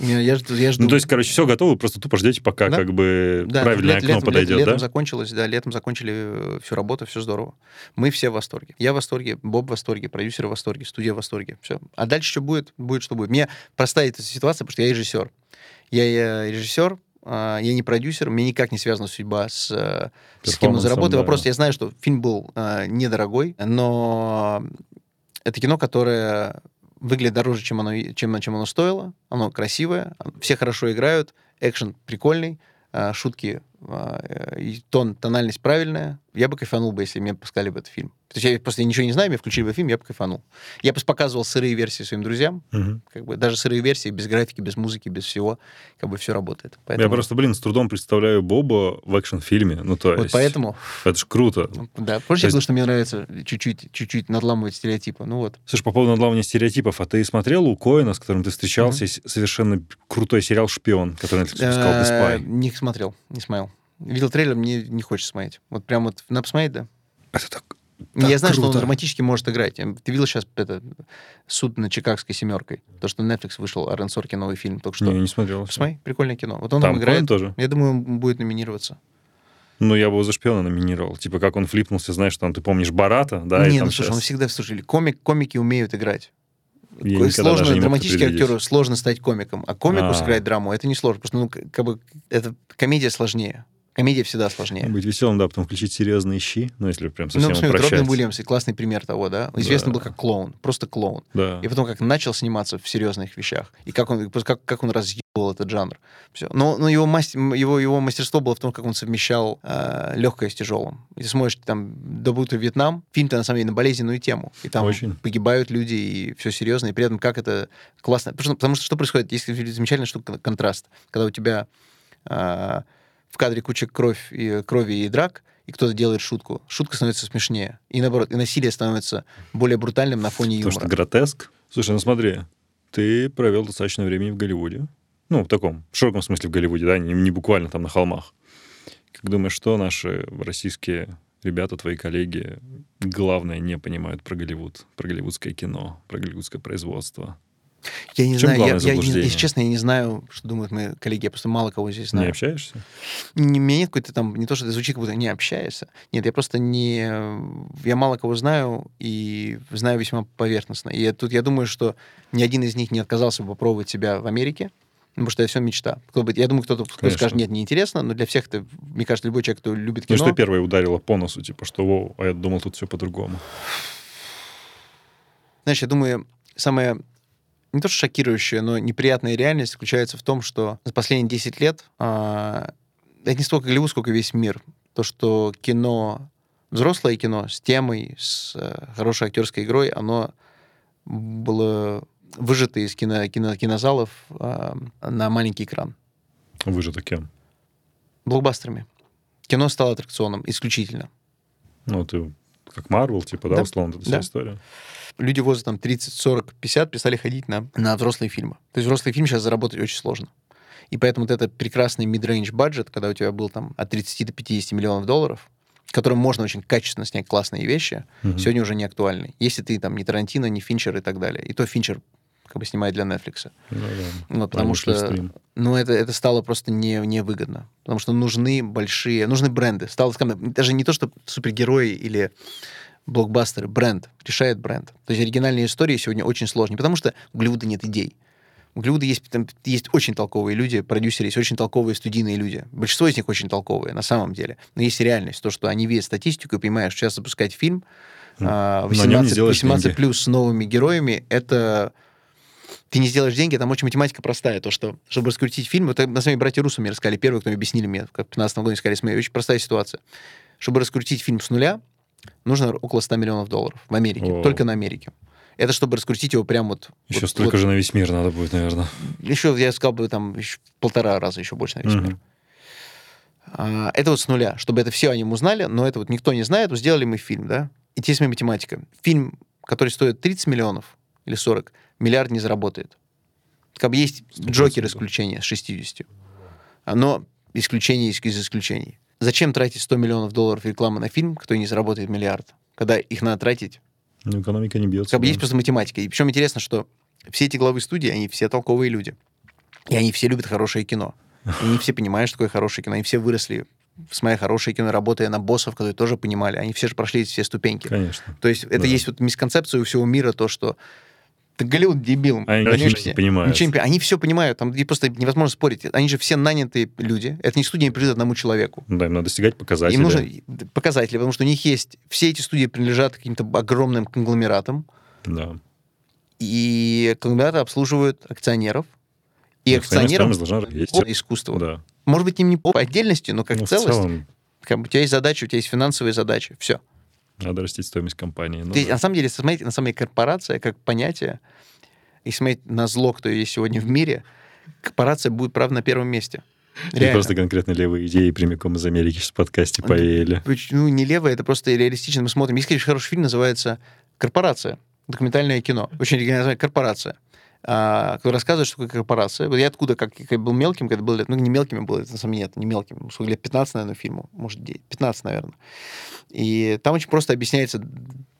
Я, жду, я жду. Ну, то есть, короче, все готово, просто тупо ждете, пока да? как бы да, правильное лет, окно летом, подойдет, летом, да? Летом закончилось, да, летом закончили э, всю работу, все здорово. Мы все в восторге. Я в восторге, Боб в восторге, продюсеры в восторге, студия в восторге, все. А дальше что будет? Будет, что будет. Мне простая эта ситуация, потому что я режиссер. Я, я режиссер, а, я не продюсер, мне никак не связана судьба с, э, с кем мы заработали. Да. Вопрос, я знаю, что фильм был э, недорогой, но это кино, которое выглядит дороже, чем оно, чем, чем оно стоило. Оно красивое, все хорошо играют, экшен прикольный, а, шутки а, и тон, тональность правильная. Я бы кайфанул бы, если мне пускали бы этот фильм. То есть я просто ничего не знаю, мне включили бы фильм, я бы кайфанул. Я бы показывал сырые версии своим друзьям. Угу. Как бы, даже сырые версии, без графики, без музыки, без всего. Как бы все работает. Поэтому... Я просто, блин, с трудом представляю Боба в экшн-фильме. Ну, то есть... Вот поэтому... Это же круто. Да, позже я говорил, что мне нравится чуть-чуть, чуть-чуть надламывать стереотипы. Ну вот. Слушай, по поводу надламывания стереотипов, а ты смотрел у Коина, с которым ты встречался, угу. совершенно крутой сериал «Шпион», который Netflix выпускал, «The Spy»? Не смотрел, не смотрел. Видел трейлер, мне не хочется смотреть. Вот прям вот надо посмотреть, да? Это так так я знаю, круто. что он драматически может играть. Ты видел сейчас это суд на Чикагской семеркой? То, что на Netflix вышел Арен Сорки новый фильм только что. Не, не смотрел. Посмотри, прикольное кино. Вот он там играет. тоже. Я думаю, он будет номинироваться. Ну, я бы его за шпиона номинировал. Типа, как он флипнулся, знаешь, там, ты помнишь Барата, да? Не, ну, слушай, сейчас... он всегда, слушай, комик, комики умеют играть. Я сложно, драматический актеру сложно стать комиком, а комику А-а-а. сыграть драму это не сложно, потому что ну, как бы это комедия сложнее. Комедия всегда сложнее. Быть веселым, да, потом включить серьезные щи, ну, если прям совсем Ну, посмотри, Робин Уильямс, классный пример того, да? Известный да. был как клоун, просто клоун. Да. И потом как начал сниматься в серьезных вещах, и как он, как, как он разъебал этот жанр. Все. Но, но его, мастер, его, его мастерство было в том, как он совмещал э, легкое с тяжелым. И ты смотришь, там, «Да будто Вьетнам», фильм-то, на самом деле, на болезненную тему. И там Очень. погибают люди, и все серьезно, и при этом как это классно. Потому что, потому что что происходит? Есть замечательная штука, контраст. Когда у тебя... Э, в кадре куча кровь и, крови и драк, и кто-то делает шутку. Шутка становится смешнее. И наоборот, и насилие становится более брутальным на фоне юмора. Потому что гротеск. Слушай, ну смотри, ты провел достаточно времени в Голливуде. Ну, в таком, в широком смысле в Голливуде, да, не, не буквально там на холмах. Как думаешь, что наши российские ребята, твои коллеги, главное, не понимают про Голливуд, про голливудское кино, про голливудское производство? Я не знаю, я, я, если честно, я не знаю, что думают мои коллеги, я просто мало кого здесь знаю. Не общаешься? Не, мне нет какой-то там, не то, что это звучит, как будто не общаешься. Нет, я просто не... Я мало кого знаю и знаю весьма поверхностно. И я, тут я думаю, что ни один из них не отказался бы попробовать себя в Америке, Потому что это все мечта. Кто бы, я думаю, кто-то кто скажет, нет, неинтересно, но для всех это, мне кажется, любой человек, кто любит кино... Ну, что первое ударило по носу, типа, что, Воу, а я думал, тут все по-другому. Знаешь, я думаю, самое не то что шокирующая, но неприятная реальность заключается в том, что за последние 10 лет а, это не столько Голливуд, сколько весь мир. То, что кино, взрослое кино с темой, с а, хорошей актерской игрой, оно было выжато из кино, кино, кинозалов а, на маленький экран. Выжато кем? Блокбастерами. Кино стало аттракционом исключительно. Ну, ты как Марвел, типа, да, да условно, это вся да. история люди возрастом 30, 40, 50 перестали ходить на, на взрослые фильмы. То есть взрослый фильм сейчас заработать очень сложно. И поэтому вот этот прекрасный mid-range бюджет, когда у тебя был там от 30 до 50 миллионов долларов, которым можно очень качественно снять классные вещи, mm-hmm. сегодня уже не актуальны. Если ты там не Тарантино, не Финчер и так далее. И то Финчер как бы снимает для Netflix. Ну, да. вот, потому что ну, это, это стало просто не, невыгодно. Потому что нужны большие, нужны бренды. Стало, скажем, даже не то, что супергерои или блокбастеры, бренд, решает бренд. То есть оригинальные истории сегодня очень сложные, потому что у Голливуда нет идей. У Голливуда есть, там, есть очень толковые люди, продюсеры, есть очень толковые студийные люди. Большинство из них очень толковые, на самом деле. Но есть реальность, то, что они видят статистику и понимают, что сейчас запускать фильм 18, 18 плюс с новыми героями, это ты не сделаешь деньги, там очень математика простая, то, что, чтобы раскрутить фильм, это на самом деле братья Руссо мне рассказали, первые, кто мне объяснили мне, как в 15 году сказали, смотри, очень простая ситуация. Чтобы раскрутить фильм с нуля, нужно около 100 миллионов долларов в Америке, О. только на Америке. Это чтобы раскрутить его прям вот... Еще вот, столько вот, же на весь мир надо будет, наверное. Еще, я сказал бы, там еще полтора раза еще больше на весь угу. мир. А, это вот с нуля, чтобы это все о нем узнали, но это вот никто не знает, сделали мы фильм, да? Интересная математика. Фильм, который стоит 30 миллионов или 40, миллиард не заработает. Как бы есть 100%. Джокер исключение с 60. Но исключение из исключений. Зачем тратить 100 миллионов долларов рекламы на фильм, который не заработает миллиард, когда их надо тратить? Ну, экономика не бьется. Как бы да. есть просто математика. И причем интересно, что все эти главы студии, они все толковые люди. И они все любят хорошее кино. И они все понимают, что такое хорошее кино. Они все выросли смотря хорошее кино, работая на боссов, которые тоже понимали. Они все же прошли все ступеньки. Конечно. То есть это да. есть вот мисконцепция у всего мира, то, что ты Голливуд дебил. Они ничего не понимают. Ничего не, они все понимают, там просто невозможно спорить. Они же все нанятые люди. Это не студия не принадлежит одному человеку. Да, им надо достигать показателей. Им нужно показатели, потому что у них есть... Все эти студии принадлежат каким-то огромным конгломератам. Да. И конгломераты обслуживают акционеров. И акционерам искусство. Да. Может быть, им не по отдельности, но как ну, целость. Целом... Как бы, у тебя есть задача, у тебя есть финансовые задачи. Все. Надо растить стоимость компании. Ну, Ты, да. На самом деле, смотрите, на самом деле корпорация как понятие, если смотреть на зло, кто есть сегодня в мире, корпорация будет, правда, на первом месте. Реально. просто конкретно левые идеи прямиком из Америки в подкасте повеяли. Ну, не левые, это просто реалистично. Мы смотрим. Есть, конечно, хороший фильм, называется «Корпорация». Документальное кино. Очень оригинальное «Корпорация». А, который рассказывает, что такое корпорация. Я откуда, как, я был мелким, когда был лет, ну, не мелким был, это на самом деле нет, не мелким, сколько лет, 15, наверное, фильму, может, 9, 15, наверное. И там очень просто объясняется,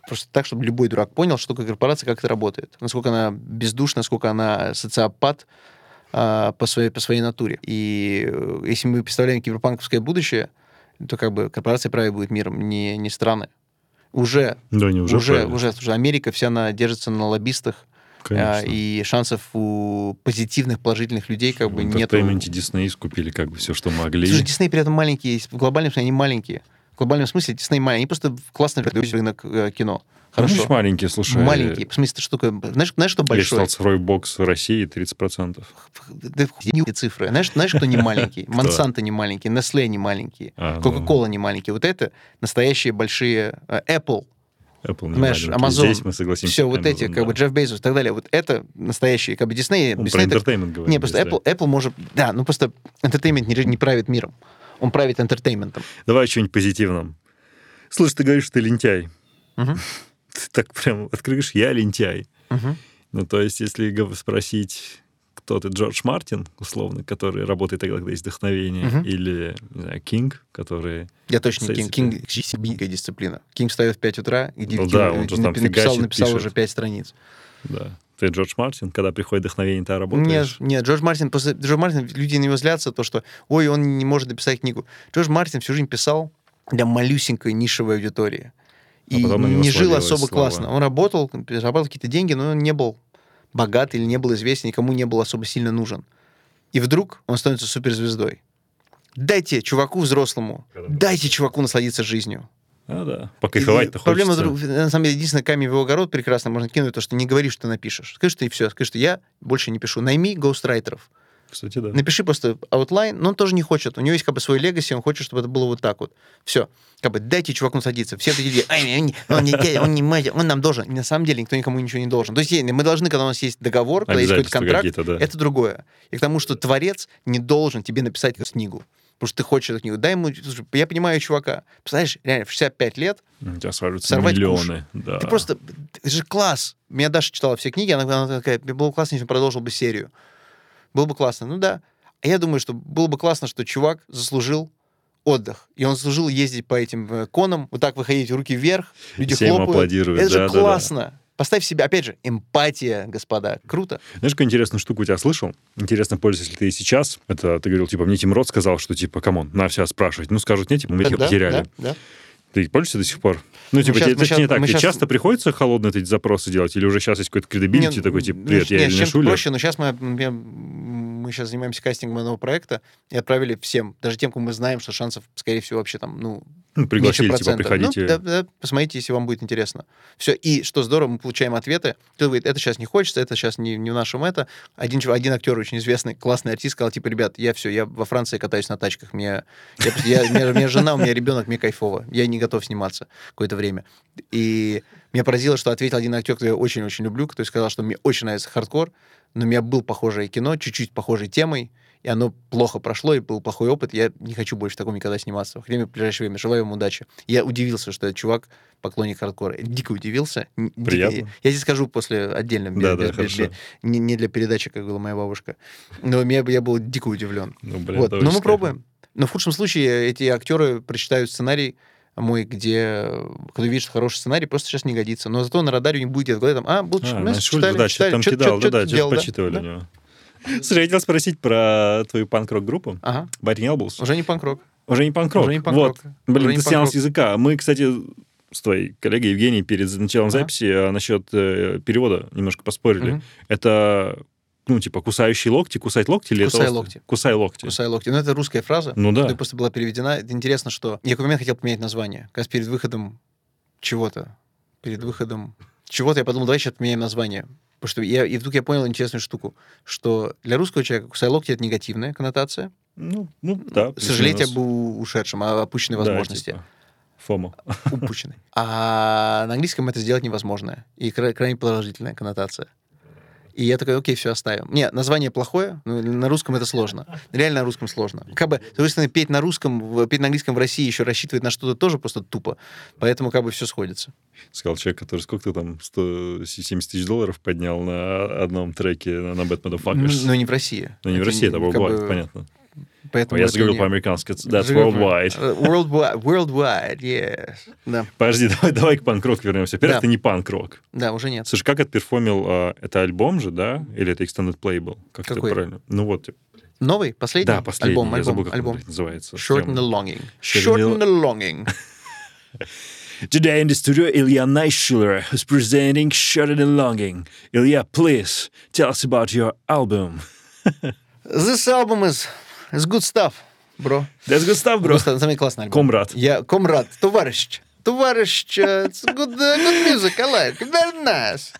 просто так, чтобы любой дурак понял, что такое корпорация, как это работает, насколько она бездушна, насколько она социопат а, по, своей, по своей натуре. И э, если мы представляем киберпанковское будущее, то как бы корпорация правит будет миром, не, не страны. Уже, да, не уже, уже, уже, уже Америка вся она держится на лоббистах, Конечно. И шансов у позитивных, положительных людей как бы нет. В Дисней скупили как бы все, что могли. Слушай, Дисней при этом маленькие, в глобальном смысле они маленькие. В глобальном смысле Дисней маленькие, они просто классно рынок э, кино. Хорошо. Ну, маленькие, слушай. Маленькие. В смысле, что такое? Знаешь, знаешь что большое? Я читал цифровой бокс в России 30%. Да цифры. Знаешь, знаешь, что не маленький? Монсанто не маленький, Nestle не маленький, а, Coca-Cola не маленький. Вот это настоящие большие... Э, Apple Apple не Знаешь, Amazon, Здесь мы согласимся. Все, вот Amazon, эти, как да. бы, Джефф Безос и так далее, вот это настоящие, как бы, Disney... Он Disney про entertainment говорит. Не, просто Apple, Apple может... Да, ну просто entertainment не, не правит миром. Он правит entertainment. Давай что-нибудь позитивном. Слушай, ты говоришь, что ты лентяй. Угу. Ты так прям открываешь, я лентяй. Угу. Ну, то есть, если спросить кто ты, Джордж Мартин, условно, который работает тогда, когда есть вдохновение, uh-huh. или, не знаю, Кинг, который... Я точно не Кинг. Кинг — сибирская дисциплина. Кинг встает в 5 утра, и ну, да, он же там написал, написал пишет. уже 5 страниц. Да. Ты Джордж Мартин, когда приходит вдохновение, ты работаешь? Нет, нет, Джордж Мартин, после Джордж Мартин, люди на него злятся, то, что, ой, он не может написать книгу. Джордж Мартин всю жизнь писал для малюсенькой нишевой аудитории. А и не жил особо слава. классно. Он работал, зарабатывал какие-то деньги, но он не был богат или не был известен, никому не был особо сильно нужен. И вдруг он становится суперзвездой. Дайте чуваку взрослому, дайте чуваку насладиться жизнью. А, да. Покайфовать-то Проблема, на самом деле, единственное, камень в его огород прекрасно можно кинуть, то, что не говори, что ты напишешь. Скажи, что и все. Скажи, что я больше не пишу. Найми гоустрайтеров. Кстати, да. Напиши просто outline, но он тоже не хочет. У него есть как бы свой легаси, он хочет, чтобы это было вот так вот. Все. Как бы дайте чуваку садиться. Все такие, он, он, не, он, не, он нам должен. на самом деле никто никому ничего не должен. То есть мы должны, когда у нас есть договор, когда есть какой-то контракт, да. это другое. И к тому, что творец не должен тебе написать книгу потому что ты хочешь эту книгу. Дай ему... Слушай, я понимаю чувака. Представляешь, реально, в 65 лет у тебя свалятся миллионы. Да. Ты просто... Это же класс. Меня Даша читала все книги, она, она такая, было классно, если продолжил бы серию. Было бы классно. Ну да. А я думаю, что было бы классно, что чувак заслужил отдых. И он заслужил ездить по этим э, конам, вот так выходить руки вверх, люди Все хлопают. аплодируют. Это да, же классно. Да, да. Поставь себе, опять же, эмпатия, господа. Круто. Знаешь, какую интересную штуку у тебя слышал? Интересно, пользуешься ли ты и сейчас. Это ты говорил, типа, мне Тим Рот сказал, что, типа, come on, надо все спрашивать. Ну, скажут, нет, типа, мы их да, потеряли. Да, да. Ты пользуешься до сих пор? Ну, типа, сейчас, тебе, точнее сейчас, так, тебе сейчас... часто приходится холодные эти запросы делать? Или уже сейчас есть какой-то credibility такой, типа, привет, ну, я нет, Илья Найшуллер? проще, но сейчас мы, например, мы сейчас занимаемся кастингом нового проекта, и отправили всем, даже тем, кому мы знаем, что шансов, скорее всего, вообще там, ну, ну пригласили, типа, приходите. Ну, да, да, посмотрите, если вам будет интересно. Все, и что здорово, мы получаем ответы. Кто говорит, это сейчас не хочется, это сейчас не, не в нашем это. Один, один актер очень известный, классный артист, сказал, типа, ребят, я все, я во Франции катаюсь на тачках, мне, я, я, у меня жена, у меня ребенок, мне кайфово, я не готов сниматься какое-то время. И меня поразило, что ответил один актер, который я очень-очень люблю, который сказал, что мне очень нравится хардкор, но у меня был похожее кино, чуть-чуть похожей темой, и оно плохо прошло, и был плохой опыт, я не хочу больше в таком никогда сниматься. В время, в ближайшее время. Желаю вам удачи. Я удивился, что этот чувак поклонник хардкора. Дико удивился. Приятно. Дико. Я здесь скажу после отдельно. Да, без, да, без, без, не, не для передачи, как говорила моя бабушка. Но меня, я был дико удивлен. Ну, блин, вот. Но мы пробуем. Но в худшем случае эти актеры прочитают сценарий, мой, где видит, что хороший сценарий, просто сейчас не годится. Но зато на радаре не будет говорить, там, а, был а, ну, читали, да, читали, там кидал, да, да, что-то почитывали да? у него. Слушай, я хотел спросить про твою панк-рок группу. Ага. Biting Elbows. Уже не панк-рок. Уже не панк-рок. Уже не панк-рок. Вот. Блин, Уже ты снял с языка. Мы, кстати, с твоей коллегой Евгенией перед началом ага. записи а, насчет э, перевода немножко поспорили. Угу. Это ну, типа, кусающие локти, кусать локти или Кусай это... локти. Кусай локти. Кусай локти. Ну, это русская фраза. Ну, да. Просто была переведена. Это интересно, что... Я в какой момент хотел поменять название. Как раз перед выходом чего-то. Перед выходом чего-то я подумал, давай сейчас поменяем название. Потому что я, и вдруг я понял интересную штуку, что для русского человека кусай локти — это негативная коннотация. Ну, ну да. Сожалеть об ушедшем, о опущенной возможности. Да, типа. Фома. Упущенный. А на английском это сделать невозможно. И крайне положительная коннотация. И я такой, окей, все оставим. Не, название плохое, но на русском это сложно. Реально на русском сложно. Как бы, соответственно, петь на русском, петь на английском в России еще рассчитывать на что-то тоже просто тупо. Поэтому как бы все сходится. Сказал человек, который сколько ты там, 170 тысяч долларов поднял на одном треке на Bad Motherfuckers. Ну, не в России. Ну, не в России, это worldwide, бы... понятно. Поэтому я говорю по-американски. That's worldwide. Э, worldwide, worldwide, yes. Да. Подожди, давай, давай к панк-рок вернемся. Первый, да. это не панк-рок. Да, уже нет. Слушай, как отперформил? А, это альбом же, да? Или это extended play был? Как Какой? это правильно? Ну вот, типа. Новый? Последний? Да, последний. Альбом, я альбом, забыл, как альбом. он называется. Shorten the longing. Shorten the longing. Today in the studio, Ilya Neishiller is presenting Shorten the Longing. Ilya, please, tell us about your album. This album is, is good stuff. бро. That's good stuff, bro. Good Самый классный альбом. Комрад. Я, комрад, товарищ. Товарищ, it's good, good music, I like, very nice.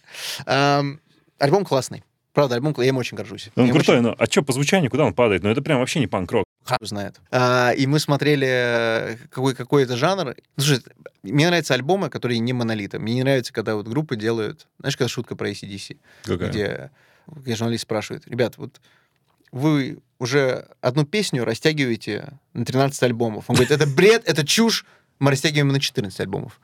Um, альбом классный. Правда, альбом, я им очень горжусь. Он я крутой, очень... но а что по звучанию, куда он падает? Ну, это прям вообще не панк-рок. Ха знает. А, и мы смотрели э, какой, какой это жанр. Слушай, мне нравятся альбомы, которые не монолиты. Мне не нравится, когда вот группы делают... Знаешь, когда шутка про ACDC? Какая? Где, где журналист спрашивает, ребят, вот вы уже одну песню растягиваете на 13 альбомов. Он говорит, это бред, это чушь, мы растягиваем на 14 альбомов.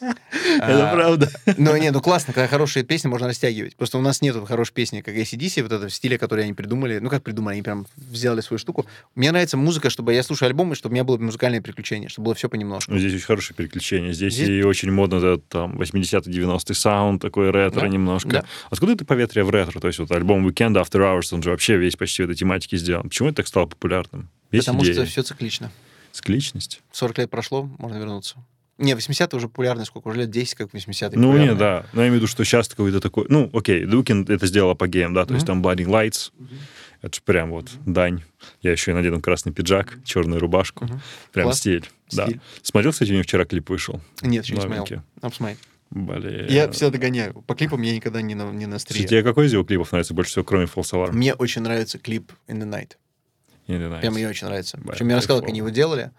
Это правда. Ну, не, ну классно, когда хорошие песни можно растягивать. Просто у нас нет хорошей песни, как ACDC, вот это в стиле, который они придумали. Ну, как придумали, они прям сделали свою штуку. Мне нравится музыка, чтобы я слушаю альбомы, чтобы у меня было музыкальное приключение, чтобы было все понемножку. Ну, здесь очень хорошее приключение. Здесь, здесь... и очень модно этот там 80-й, 90-й саунд, такой ретро да? немножко. Да. Откуда это поветрие в ретро? То есть вот альбом Weekend After Hours, он же вообще весь почти в этой тематике сделан. Почему это так стало популярным? Есть Потому идея? что все циклично. Цикличность? 40 лет прошло, можно вернуться. Не, 80-е уже популярны, сколько? Уже лет 10, как 80-е Ну, не, да. Но я имею в виду, что сейчас какой-то такой... Ну, окей, The Weeknd это сделал по гейм, да, то mm-hmm. есть там Blinding Lights, mm-hmm. это же прям вот mm-hmm. дань. Я еще и надену красный пиджак, черную рубашку. Mm-hmm. Прям Класс. стиль. стиль. Да. Смотрел, кстати, у него вчера клип вышел? Нет, еще не смотрел. Надо посмотреть. Блин. Я всегда догоняю. По клипам я никогда не на, не на острие. Тебе какой из его клипов нравится больше всего, кроме False Alarm? Мне очень нравится клип In the Night. In the Night. Прям мне очень нравится. Причем я рассказал, как они его делали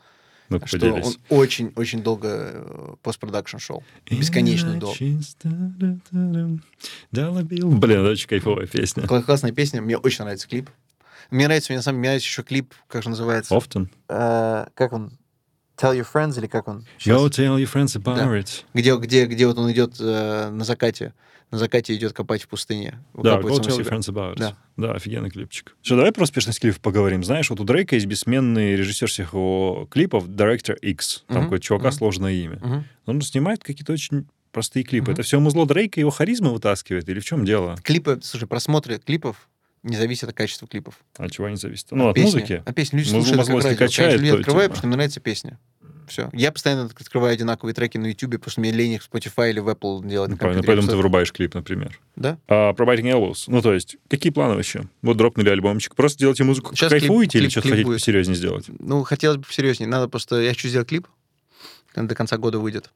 ну что поделись. он очень-очень долго э, постпродакшн шел. Бесконечно долго. Блин, очень кайфовая песня. Классная песня. Мне очень нравится клип. Мне нравится, мне, на самом, мне нравится еще клип, как же называется? Often. Uh, как он? Tell your friends или как он? Сейчас? Yo, tell your friends about да. it. Где, где, где вот он идет uh, на закате на закате идет копать в пустыне. Да, Go Tell Your Friends About It. Да. да, офигенный клипчик. Что, давай про успешность клипов поговорим. Знаешь, вот у Дрейка есть бессменный режиссер всех его клипов, Director X. Там uh-huh. какое-то чувака uh-huh. сложное имя. Uh-huh. Он снимает какие-то очень простые клипы. Uh-huh. Это все музло Дрейка его харизма вытаскивает? Или в чем дело? Клипы, слушай, просмотры клипов не зависит от качества клипов. От чего они зависят? Ну, от, от музыки. От песни. Люди слушают, как качает, то, открывают, типа... потому что им нравится песня. Все. Я постоянно открываю одинаковые треки на YouTube, потому что мне лень их в Spotify или в Apple делать. Ну, правильно, поэтому ты вырубаешь клип, например. Да. А про Biting Elbows, ну, то есть, какие планы вообще? Вот дропнули альбомчик. Просто делайте музыку, Сейчас кайфуете клип, или что-то хотите будет. посерьезнее сделать? Ну, хотелось бы посерьезнее. Надо просто... Я хочу сделать клип, до конца года выйдет.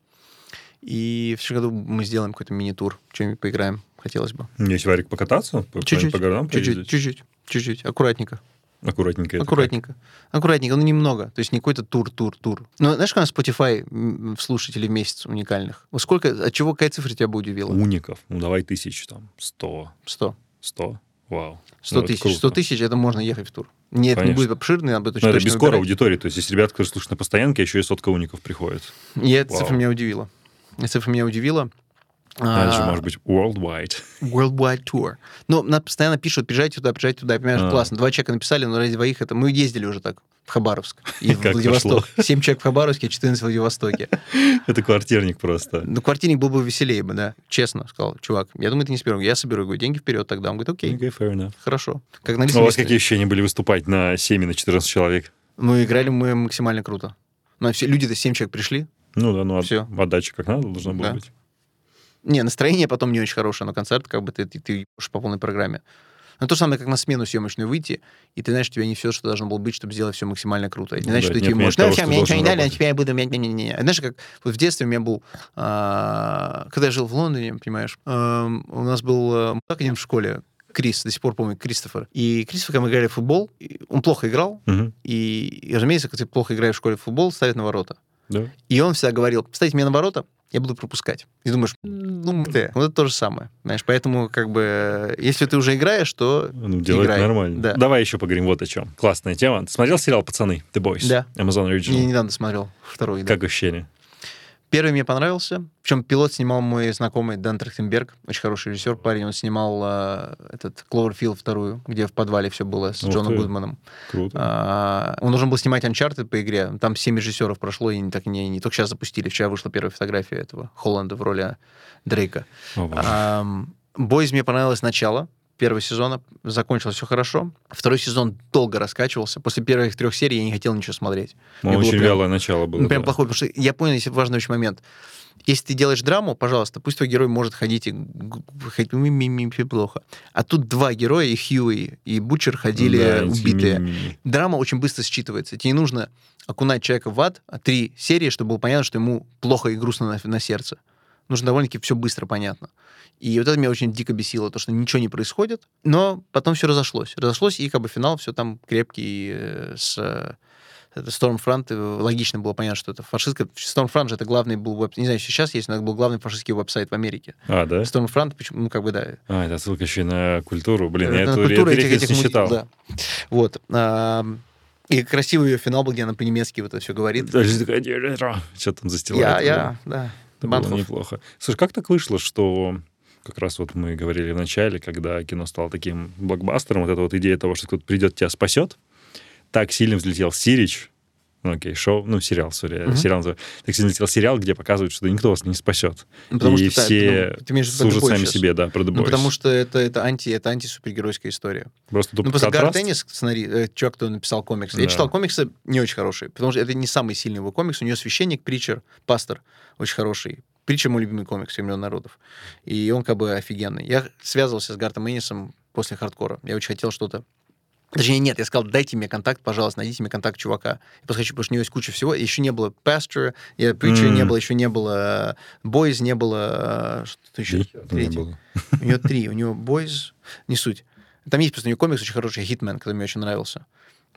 И в следующем году мы сделаем какой-то мини-тур, что-нибудь поиграем, хотелось бы. Есть варик покататься? Чуть-чуть, по городам чуть-чуть, чуть-чуть, чуть-чуть, аккуратненько. Аккуратненько. Аккуратненько. Аккуратненько, ну немного. То есть не какой-то тур, тур, тур. Но знаешь, у нас Spotify слушателей в месяц уникальных? Сколько, от чего, какая цифра тебя бы удивила? Уников. Ну давай тысячу там. Сто. Сто. Сто. Вау. Сто ну, тысяч. Сто тысяч, это можно ехать в тур. Нет, это не будет обширный, об этом Это без скоро аудитории. То есть если ребята, которые слушают на постоянке, еще и сотка уников приходит. И эта цифра меня удивила. Эта цифра меня удивила. Дальше, а, может быть, worldwide. Worldwide tour. Ну, нам постоянно пишут, приезжайте туда, приезжайте туда. Понимаешь, а. классно. Два человека написали, но ради двоих это... Мы ездили уже так в Хабаровск и в Владивосток. Семь человек в Хабаровске, 14 в Владивостоке. Это квартирник просто. Ну, квартирник был бы веселее бы, да. Честно сказал, чувак. Я думаю, ты не соберу. Я соберу, говорю, деньги вперед тогда. Он говорит, окей. Enough. Хорошо. Как на ну, у вас какие ощущения были выступать на 7 на 14 человек? Ну, играли мы максимально круто. Ну, все, люди-то 7 человек пришли. Ну да, ну все. отдача как надо должна была быть. Не, настроение потом не очень хорошее, но концерт как бы ты, ты, ты по полной программе. Но то же самое, как на смену съемочную выйти, и ты знаешь, у тебя не все, что должно было быть, чтобы сделать все максимально круто. И ты знаешь, да, что ты можешь, ну, все, мне ничего не дали, а теперь я буду... Не, не, не. Знаешь, как вот в детстве у меня был... А, когда я жил в Лондоне, понимаешь, а, у нас был... А, в школе, Крис, до сих пор помню, Кристофер. И Кристофер, когда мы играли в футбол, он плохо играл, угу. и, и, разумеется, когда ты плохо играешь в школе в футбол, ставят на ворота. Да. И он всегда говорил, поставьте меня на ворота, я буду пропускать. И думаешь, ну, ты, вот это то же самое. Знаешь, поэтому, как бы, если ты уже играешь, то Ну, делать играй. нормально. Да. Давай еще поговорим вот о чем. Классная тема. Ты смотрел сериал «Пацаны» The Boys? Да. Amazon Original? Я недавно смотрел второй. Как да. ощущение? Первый мне понравился. Причем пилот снимал мой знакомый Дан Трахтенберг, очень хороший режиссер, парень. Он снимал э, этот Кловерфилд вторую, где в подвале все было с Ух Джоном ты. Гудманом. Круто. А, он должен был снимать Uncharted по игре. Там семь режиссеров прошло, и не, так, не, не только сейчас запустили. Вчера вышла первая фотография этого Холланда в роли Дрейка. Бойз мне понравилось начало первого сезона закончилось все хорошо. Второй сезон долго раскачивался. После первых трех серий я не хотел ничего смотреть. Ну, очень прям, вялое начало было. Прям да. плохое, потому что я понял, если важный очень момент. Если ты делаешь драму, пожалуйста, пусть твой герой может ходить и ходить плохо. А тут два героя, и Хьюи, и Бучер ходили да, убитые. Ми -ми -ми. Драма очень быстро считывается. Тебе не нужно окунать человека в ад, а три серии, чтобы было понятно, что ему плохо и грустно на, на сердце. Нужно довольно-таки все быстро понятно. И вот это меня очень дико бесило, то, что ничего не происходит, но потом все разошлось. Разошлось, и как бы финал все там крепкий э, с это Stormfront, э, логично было понятно, что это фашистская... Stormfront же это главный был веб... Не знаю, сейчас есть, но это был главный фашистский веб-сайт в Америке. А, да? Stormfront, почему, ну, как бы, да. А, это ссылка еще на культуру. Блин, я эту, эту этих, этих, не читал. Да. Вот. А, и красивый ее финал был, где она по-немецки вот это все говорит. Что там застилает. Я, я, да. Это было неплохо. Слушай, как так вышло, что как раз вот мы говорили в начале, когда кино стало таким блокбастером, вот эта вот идея того, что кто-то придет, тебя спасет, так сильно взлетел Сирич, ну, окей, шоу, ну, сериал, сори, uh-huh. сериал Так взлетел сериал, где показывают, что никто вас не спасет. Ну, потому и что, все ну, ты служат сами сейчас. себе, да, про Ну, потому что это, это, анти, это антисупергеройская история. Просто Ну, просто Гард Деннис, сценарий, э, чувак, кто написал комиксы. Да. Я читал комиксы не очень хорошие, потому что это не самый сильный его комикс. У него священник, притчер, пастор очень хороший. Притча мой любимый комикс «Времен народов». И он как бы офигенный. Я связывался с Гартом Эннисом после хардкора. Я очень хотел что-то Точнее, нет, я сказал, дайте мне контакт, пожалуйста, найдите мне контакт чувака. Я просто хочу, потому что у него есть куча всего. Еще не было Pasture, я Preacher mm. не было, еще не было Boys, не было... Что еще? Третий. У него три. У него Boys, не суть. Там есть просто у него комикс очень хороший, Hitman, который мне очень нравился.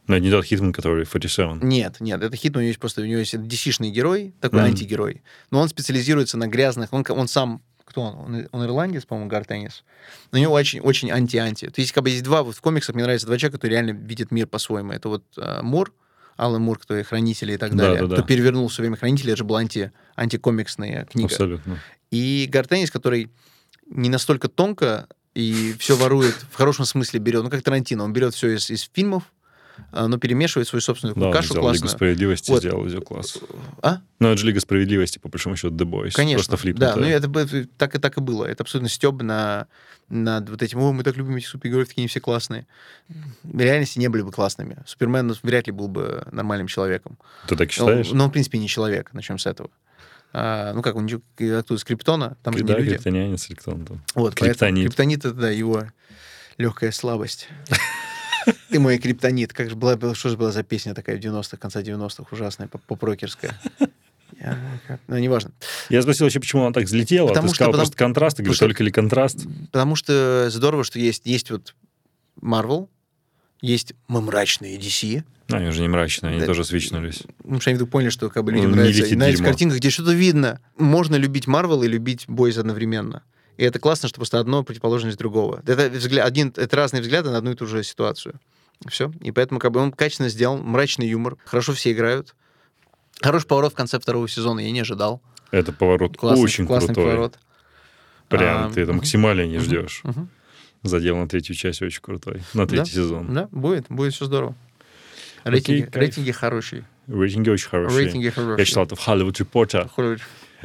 Но это не тот Хитман, который 47. Нет, нет, это Хитман, у него есть просто, у него есть DC-шный герой, такой mm. антигерой. Но он специализируется на грязных, он, он сам, кто он? Он, он ирландец, по-моему, Гартеннис. Но у него очень, очень анти-анти. То есть, как бы есть два, вот в комиксах мне нравятся два человека, которые реально видят мир по-своему. Это вот э, Мур, Алан Мур, кто и Хранители и так далее. Да, да, да. Кто перевернул все время Хранители, это же была анти, антикомиксная книга. Абсолютно. И Гартенис, который не настолько тонко и все ворует, в хорошем смысле берет, ну, как Тарантино, он берет все из, из фильмов, но перемешивает свою собственную да, кашу классную. Лига справедливости вот. сделал ее класс. А? Ну, это же Лига справедливости, по большому счету, The Boys. Конечно. Просто флипнутая. Да, ну это так и так и было. Это абсолютно стеб на, над вот этим, о, мы так любим эти супергерои, такие они все классные. В реальности не были бы классными. Супермен вряд ли был бы нормальным человеком. Ты так считаешь? Но, но он, в принципе, не человек. Начнем с этого. А, ну как, он оттуда с Криптона, там же не люди. криптонянец, Криптон. Там. Вот, криптонит. Криптонит — это, да, его легкая слабость. Ты мой криптонит. Как же была, что же была за песня такая в 90-х, конца 90-х, ужасная, по-прокерская. Ну, неважно. Я спросил еще, почему она так взлетела. Потому Ты что, сказал потому, просто контраст. Я говорю, только ли контраст? Потому что здорово, что есть, есть вот Marvel, есть мы мрачные DC, ну, они уже не мрачные, они да. тоже свечнулись. Ну, что они вдруг поняли, что как бы людям ну, нравится. И на этих картинках, где что-то видно, можно любить Марвел и любить Бойз одновременно. И это классно, что просто одно противоположность другого. Это, взгляд, один, это разные взгляды на одну и ту же ситуацию. Все. И поэтому как бы он качественно сделал, мрачный юмор, хорошо все играют. Хороший поворот в конце второго сезона я не ожидал. Это поворот классный, очень классный крутой. поворот. Прям а, ты это угу. максимально не ждешь. Угу. Задел на третью часть очень крутой. На третий да, сезон. Да, будет, будет все здорово. Рейтинги, Окей, рейтинги хорошие. Рейтинги очень хорошие. Рейтинги хорошие. Я читал это в Hollywood Reporter. Hollywood.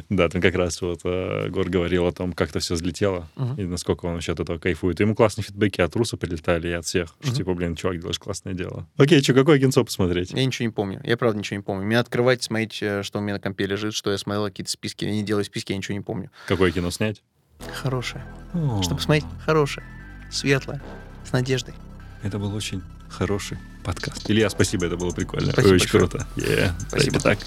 Да, там как раз вот э, Гор говорил о том, как это все взлетело, uh-huh. и насколько он вообще от этого кайфует. И ему классные фидбэки от Руса прилетали, и от всех. Uh-huh. Что, типа, блин, чувак, делаешь классное дело. Окей, что, какое кинцо посмотреть? Я ничего не помню. Я правда ничего не помню. Мне открывать, смотреть, э, что у меня на компе лежит, что я смотрел, какие-то списки. Я не делаю списки, я ничего не помню. Какое кино снять? Хорошее. Oh. Что посмотреть? Хорошее. Светлое. С надеждой. Это был очень хороший подкаст. Илья, спасибо, это было прикольно. Спасибо Очень большое. круто. Yeah. Спасибо. Так.